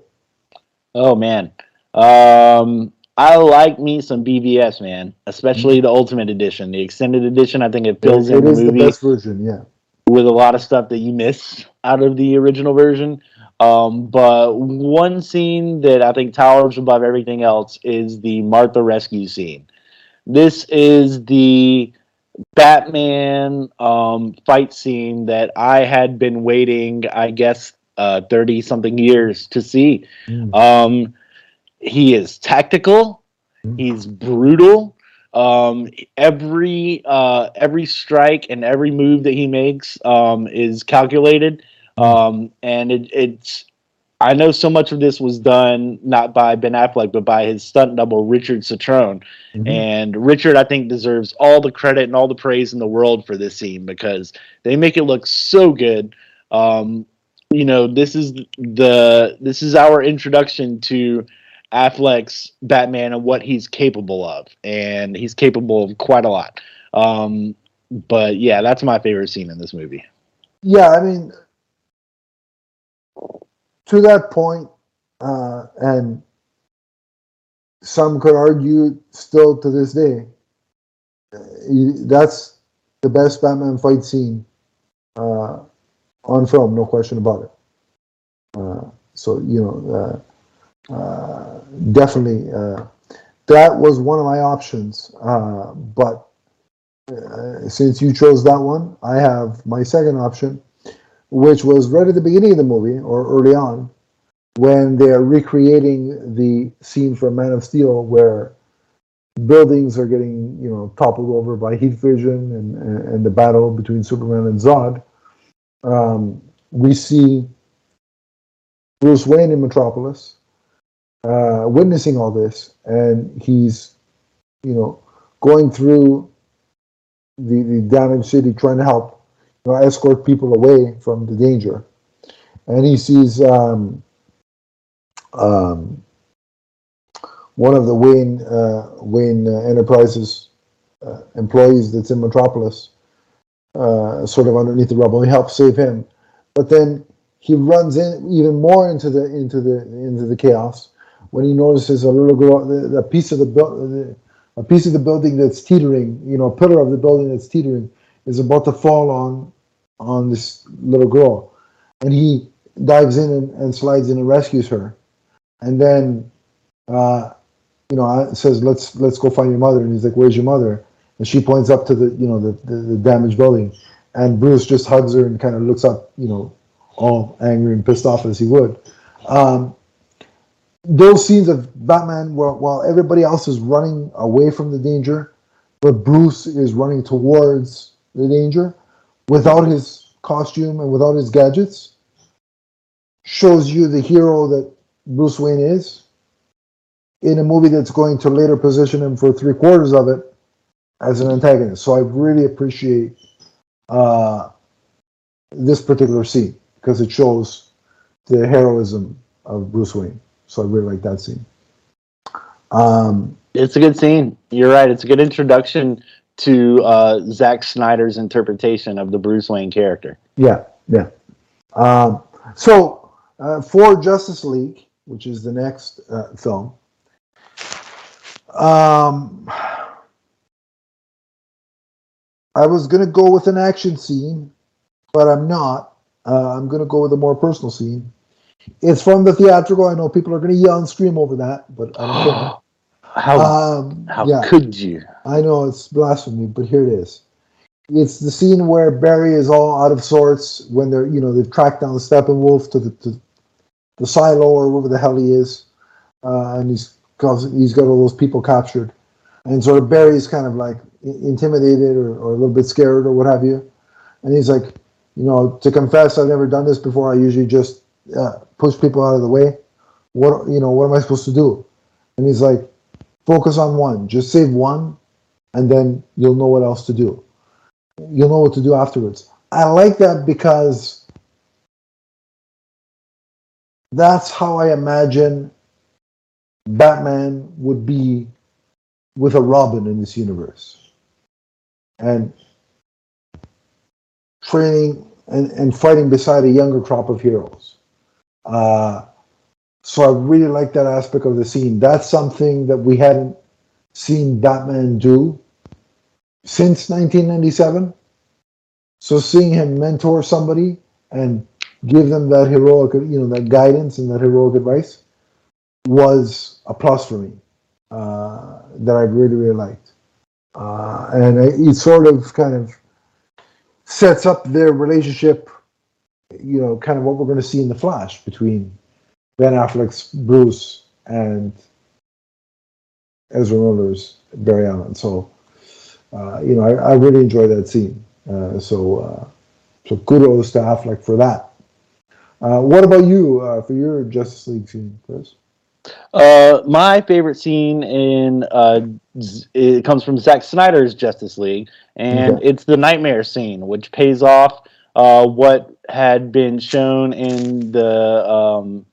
Oh man, um, I like me some BVS, man. Especially the Ultimate Edition, the extended edition. I think it fills it in the is the best version, yeah. with a lot of stuff that you miss out of the original version. Um, but one scene that I think towers above everything else is the Martha rescue scene. This is the Batman um, fight scene that I had been waiting, I guess, thirty something years to see. Mm. Um, he is tactical. Mhm. He's brutal. Um, every uh, every strike and every move that he makes um, is calculated. Um, and it, it's I know so much of this was done not by Ben Affleck but by his stunt double Richard Cetrone. Mhm. And Richard, I think, deserves all the credit and all the praise in the world for this scene because they make it look so good. Um, you know, this is the this is our introduction to Affleck's Batman and what he's capable of, and he's capable of quite a lot. Um, but yeah, that's my favorite scene in this movie. Yeah, I mean, to that point, uh, and some could argue still to this day, uh, that's the best Batman fight scene uh, on film, no question about it. Uh, so you know, uh, definitely, uh, that was one of my options. Uh, but uh, since you chose that one, I have my second option, which was right at the beginning of the movie or early on, when they are recreating the scene from Man of Steel where buildings are getting you know toppled over by heat vision and and the battle between Superman and Zod. Um, we see Bruce Wayne in Metropolis, uh, witnessing all this, and he's you know going through the, the damaged city trying to help you know, escort people away from the danger. And he sees um, um, one of the Wayne uh, Wayne uh, Enterprises uh, employees that's in Metropolis, uh, sort of underneath the rubble. He helps save him, but then he runs in even more into the into the into the chaos when he notices a little girl, the, the piece of the, the a piece of the building that's teetering, you know, a pillar of the building that's teetering is about to fall on on this little girl, and he dives in and, and slides in and rescues her, and then, uh, you know, says, "Let's let's go find your mother," and he's like, "Where's your mother?" And she points up to the you know the, the, the damaged building, and Bruce just hugs her and kind of looks up, you know, all angry and pissed off as he would. Um, those scenes of Batman while, while everybody else is running away from the danger, but Bruce is running towards the danger without his costume and without his gadgets shows you the hero that Bruce Wayne is in a movie that's going to later position him for three quarters of it as an antagonist. So I really appreciate uh, this particular scene because it shows the heroism of Bruce Wayne. So I really like that scene. Um, it's a good scene. You're right. It's a good introduction to uh, Zack Snyder's interpretation of the Bruce Wayne character. Yeah, yeah. Um, so uh, for Justice League, which is the next uh, film, um, I was gonna go with an action scene, but I'm not. Uh, I'm gonna go with a more personal scene. It's from the theatrical. I know people are going to yell and scream over that, but I don't care. How, um, how yeah, could you? I know it's blasphemy, but here it is. It's the scene where Barry is all out of sorts when they're, you know, they've tracked down the Steppenwolf to the, to the silo or wherever the hell he is, uh, and he's he's got all those people captured, and sort of Barry's kind of like intimidated or, or a little bit scared or what have you, and he's like, you know, to confess, I've never done this before. I usually just uh, push people out of the way. What you know? What am I supposed to do? And he's like, focus on one. Just save one, and then you'll know what else to do. You'll know what to do afterwards. I like that because that's how I imagine Batman would be with a Robin in this universe. And training and, and fighting beside a younger crop of heroes. Uh, so I really like that aspect of the scene. That's something that we hadn't seen Batman do since 1997. So seeing him mentor somebody and give them that heroic, you know, that guidance and that heroic advice was a plus for me uh, that I really, really liked. Uh, and it sort of kind of sets up their relationship you know, kind of what we're going to see in the Flash between Ben Affleck's Bruce and Ezra Miller's Barry Allen. So, uh, you know, I, I, really enjoy that scene. Uh, so, uh, so kudos to Affleck for that. Uh, what about you uh, for your Justice League scene, Chris? Uh, my favorite scene in it comes from Zack Snyder's Justice League, and okay. it's the nightmare scene, which pays off uh, what had been shown in the um,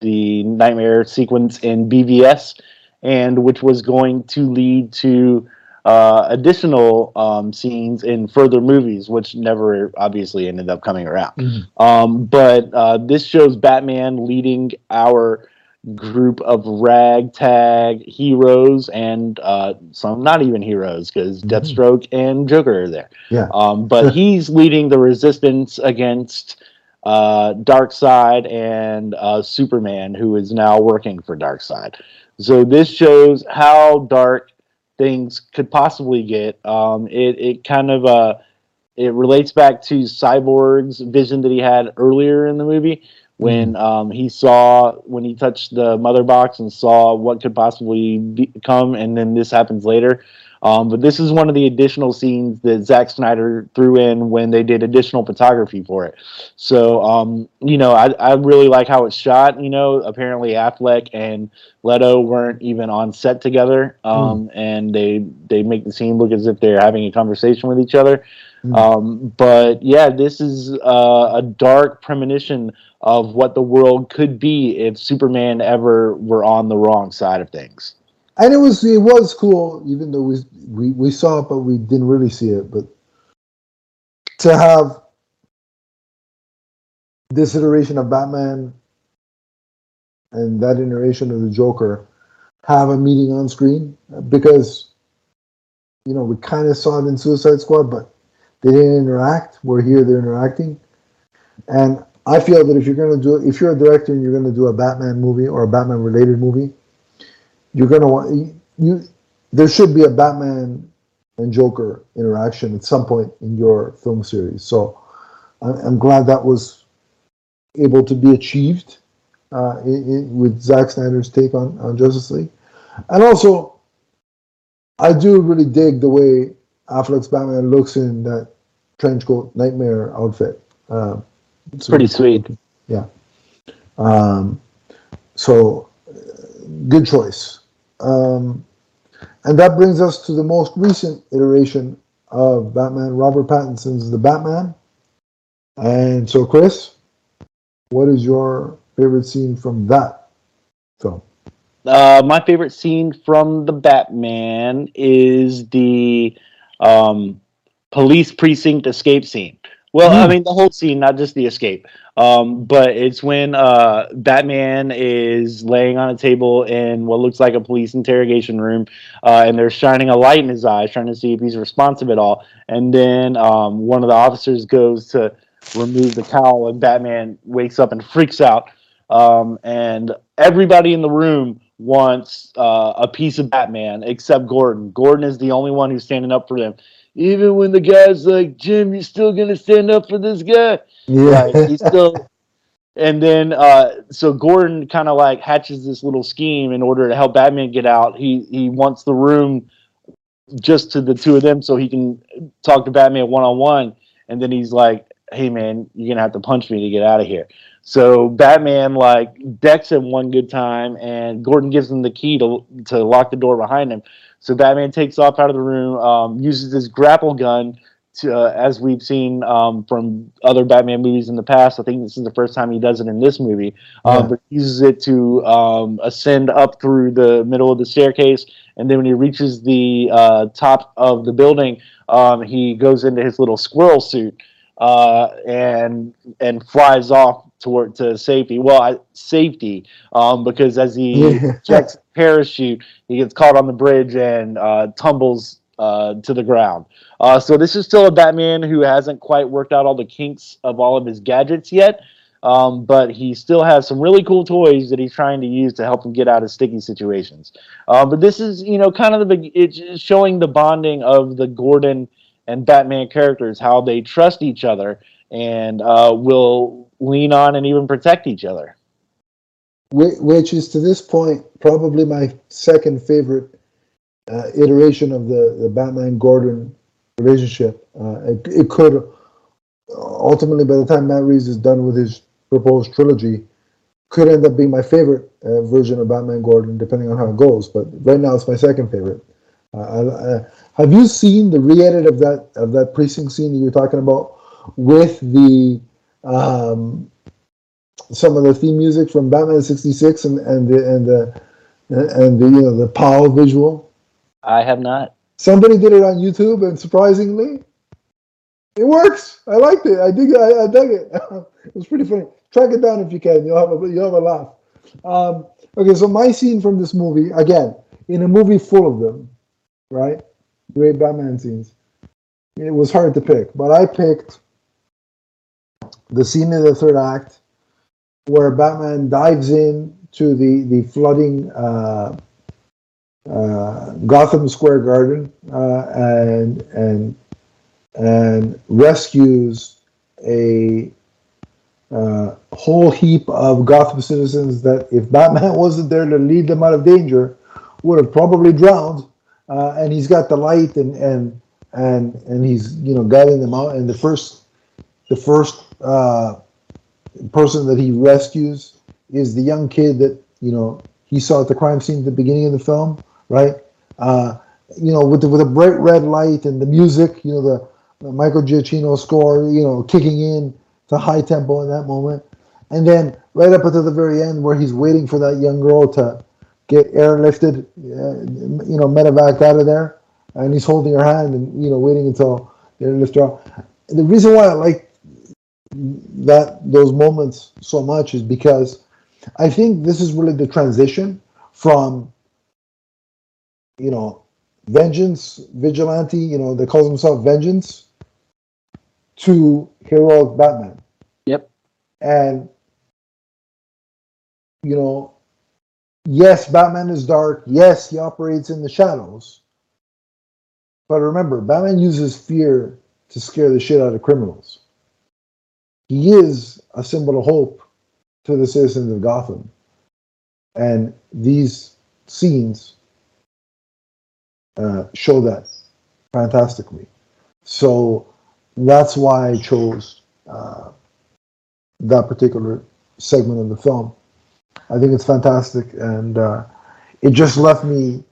the nightmare sequence in BVS, and which was going to lead to uh, additional um, scenes in further movies, which never obviously ended up coming around. Mhm. Um, but uh, this shows Batman leading our group of ragtag heroes and uh, some not even heroes because Mhm. Deathstroke and Joker are there. Yeah. Um, but he's leading the resistance against uh, Darkseid and uh, Superman, who is now working for Darkseid. So this shows how dark things could possibly get. Um, it it kind of uh, it relates back to Cyborg's vision that he had earlier in the movie when um, he saw when he touched the mother box and saw what could possibly become, and then this happens later. Um, but this is one of the additional scenes that Zack Snyder threw in when they did additional photography for it. So, um, you know, I, I really like how it's shot. You know, apparently Affleck and Leto weren't even on set together, um, and they they make the scene look as if they're having a conversation with each other. Mm. Um, but yeah, this is uh, a dark premonition of what the world could be if Superman ever were on the wrong side of things. and it was it was cool, even though we we we saw it, but we didn't really see it. But to have this iteration of Batman and that iteration of the Joker have a meeting on screen because you know we kind of saw it in Suicide Squad, but they didn't interact. We're here, they're interacting, and I feel that if you're going to do if you're a director and you're going to do a Batman movie or a Batman related movie, you're going to want you. There should be a Batman and Joker interaction at some point in your film series. So I'm, glad that was able to be achieved uh, i i with Zack Snyder's take on, on Justice League, and also I do really dig the way Affleck's Batman looks in that trench coat nightmare outfit. Um, It's pretty sweet. Yeah. Um, so, good choice. Um, and that brings us to the most recent iteration of Batman, Robert Pattinson's The Batman. And so, Chris, what is your favorite scene from that film? Uh, my favorite scene from the Batman is the um, police precinct escape scene. Well, I Hmm. mean the whole scene, not just the escape. Um, but it's when uh, Batman is laying on a table in what looks like a police interrogation room, uh, and they're shining a light in his eyes, trying to see if he's responsive at all. And then um, one of the officers goes to remove the cowl, and Batman wakes up and freaks out. Um, and everybody in the room wants uh, a piece of Batman except Gordon. Gordon is the only one who's standing up for them. Even when the guy's like, Jim, you're still gonna stand up for this guy. Right. He's still and then uh so Gordon kind of like hatches this little scheme in order to help Batman get out. He he wants the room just to the two of them so he can talk to Batman one on one and then he's like, Hey man, you're gonna have to punch me to get out of here. So Batman like decks him one good time and Gordon gives him the key to to lock the door behind him. So Batman takes off out of the room, um, uses his grapple gun to, uh, as we've seen um, from other Batman movies in the past. I think this is the first time he does it in this movie. Uh, Yeah. But he uses it to um, ascend up through the middle of the staircase, and then when he reaches the uh, top of the building, um, he goes into his little squirrel suit uh, and and flies off toward to safety. Well, I, safety um, because as he the parachute, he gets caught on the bridge and uh, tumbles uh, to the ground. Uh, so this is still a Batman who hasn't quite worked out all the kinks of all of his gadgets yet. Um, but he still has some really cool toys that he's trying to use to help him get out of sticky situations. Uh, but this is, you know, kind of the big, it's showing the bonding of the Gordon and Batman characters, how they trust each other and uh, will lean on and even protect each other. Which is to this point probably my second favorite uh, iteration of the, the Batman Gordon relationship. Uh, it, it could ultimately, by the time Matt Reeves is done with his proposed trilogy, could end up being my favorite uh, version of Batman Gordon, depending on how it goes. But right now, it's my second favorite. Uh, I, have you seen the re-edit of that of that precinct scene that you're talking about, with the um, some of the theme music from Batman '66 and and the and the and the you know the POW visual. I have not. Somebody did it on YouTube, and surprisingly, it works. I liked it. I dig. I, I dug it. it was pretty funny. Track it down if you can. You'll have a you'll have a laugh. Um, okay, so my scene from this movie again in a movie full of them, right? Great Batman scenes. It was hard to pick, but I picked the scene in the third act where Batman dives in to the the flooding uh, uh, Gotham Square Garden uh, and and and rescues a uh, whole heap of Gotham citizens that, if Batman wasn't there to lead them out of danger, would have probably drowned. Uh, and he's got the light and and and and he's you know guiding them out. And the first the first uh, person that he rescues is the young kid that you know he saw at the crime scene at the beginning of the film, right? Uh, you know, with the, with a bright red light and the music, you know, the, the Michael Giacchino score, you know, kicking in to high tempo in that moment, and then right up until the very end where he's waiting for that young girl to get airlifted, uh, you know, medevac out of there, and he's holding her hand and you know waiting until they lift her out. The reason why I like that those moments so much is because I think this is really the transition from you know vengeance vigilante you know that calls himself vengeance to heroic Batman. Yep. And you know, yes, Batman is dark. Yes, he operates in the shadows. But remember, Batman uses fear to scare the shit out of criminals he is a symbol of hope to the citizens of Gotham. And these scenes uh, show that fantastically. So that's why I chose uh, that particular segment of the film. I think it's fantastic, and uh, it just left me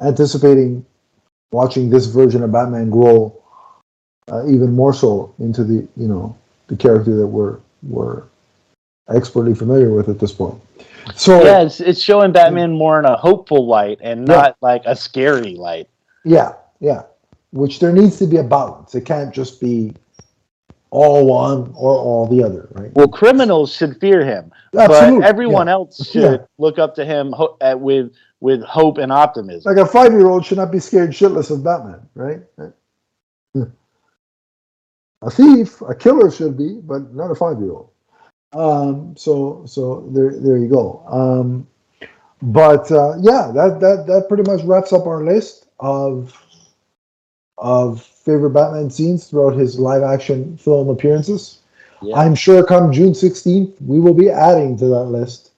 anticipating watching this version of Batman grow uh, even more so into the you know the character that we're we're expertly familiar with at this point. So yeah, it's, it's showing Batman more in a hopeful light and not yeah. like a scary light. Yeah, yeah. Which there needs to be a balance. It can't just be all one or all the other, right? Well, criminals should fear him, Absolutely. but everyone yeah. else should yeah. look up to him ho- at, with with hope and optimism. Like a five year old should not be scared shitless of Batman, right? a thief, a killer should be, but not a five year old. Um, so so there there you go. Um, but uh, yeah, that that that pretty much wraps up our list of of favorite Batman scenes throughout his live action film appearances. Yeah. I'm sure come June 16th, we will be adding to that list.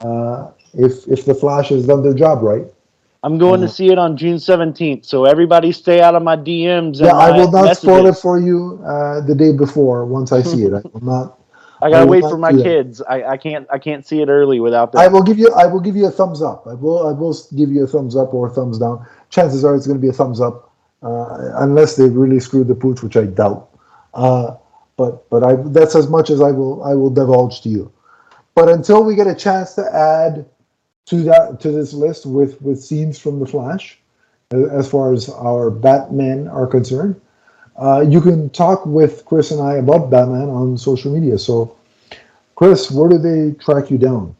Uh, if if the Flash has done their job right. I'm going to see it on June 17th, so everybody stay out of my DMs. Yeah, I will not messages. spoil it for you uh, the day before. Once I see it, I will not. I gotta I wait for my kids. I, I can't I can't see it early without that. I will give you I will give you a thumbs up. I will I will give you a thumbs up or a thumbs down. Chances are it's going to be a thumbs up, uh, unless they really screwed the pooch, which I doubt. Uh, but but I that's as much as I will I will divulge to you. But until we get a chance to add to that to this list with with scenes from the Flash, as far as our Batman are concerned. Uh, you can talk with Chris and I about Batman on social media. So, Chris, where do they track you down?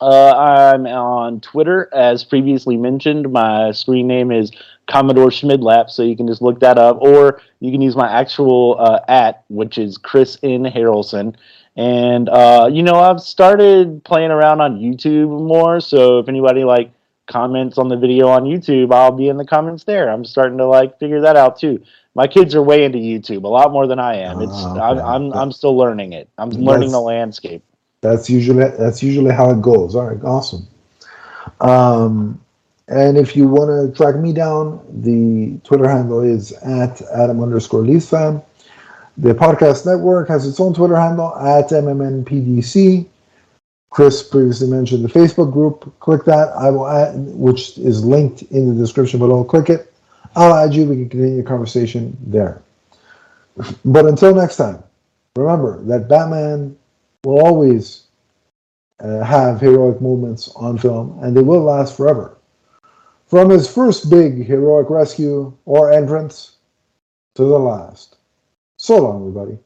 Uh, I'm on Twitter, as previously mentioned. My screen name is Commodore Schmidlapp, so you can just look that up, or you can use my actual uh, at, which is Chris N Harrelson. And uh, you know, I've started playing around on YouTube more. So if anybody like comments on the video on YouTube, I'll be in the comments there. I'm starting to like figure that out too. My kids are way into YouTube a lot more than I am. It's oh. I'm I'm, I'm still learning it. I'm learning the landscape. That's usually that's usually how it goes. All right, awesome. Um, and if you want to track me down, the Twitter handle is at Adam underscore LeafsFan. The podcast network has its own Twitter handle at MMNPDC. Chris previously mentioned the Facebook group. Click that. I will add, which is linked in the description below. Click it. I'll add you. We can continue the conversation there. But until next time, remember that Batman will always uh, have heroic moments on film, and they will last forever. From his first big heroic rescue or entrance to the last. So long, everybody.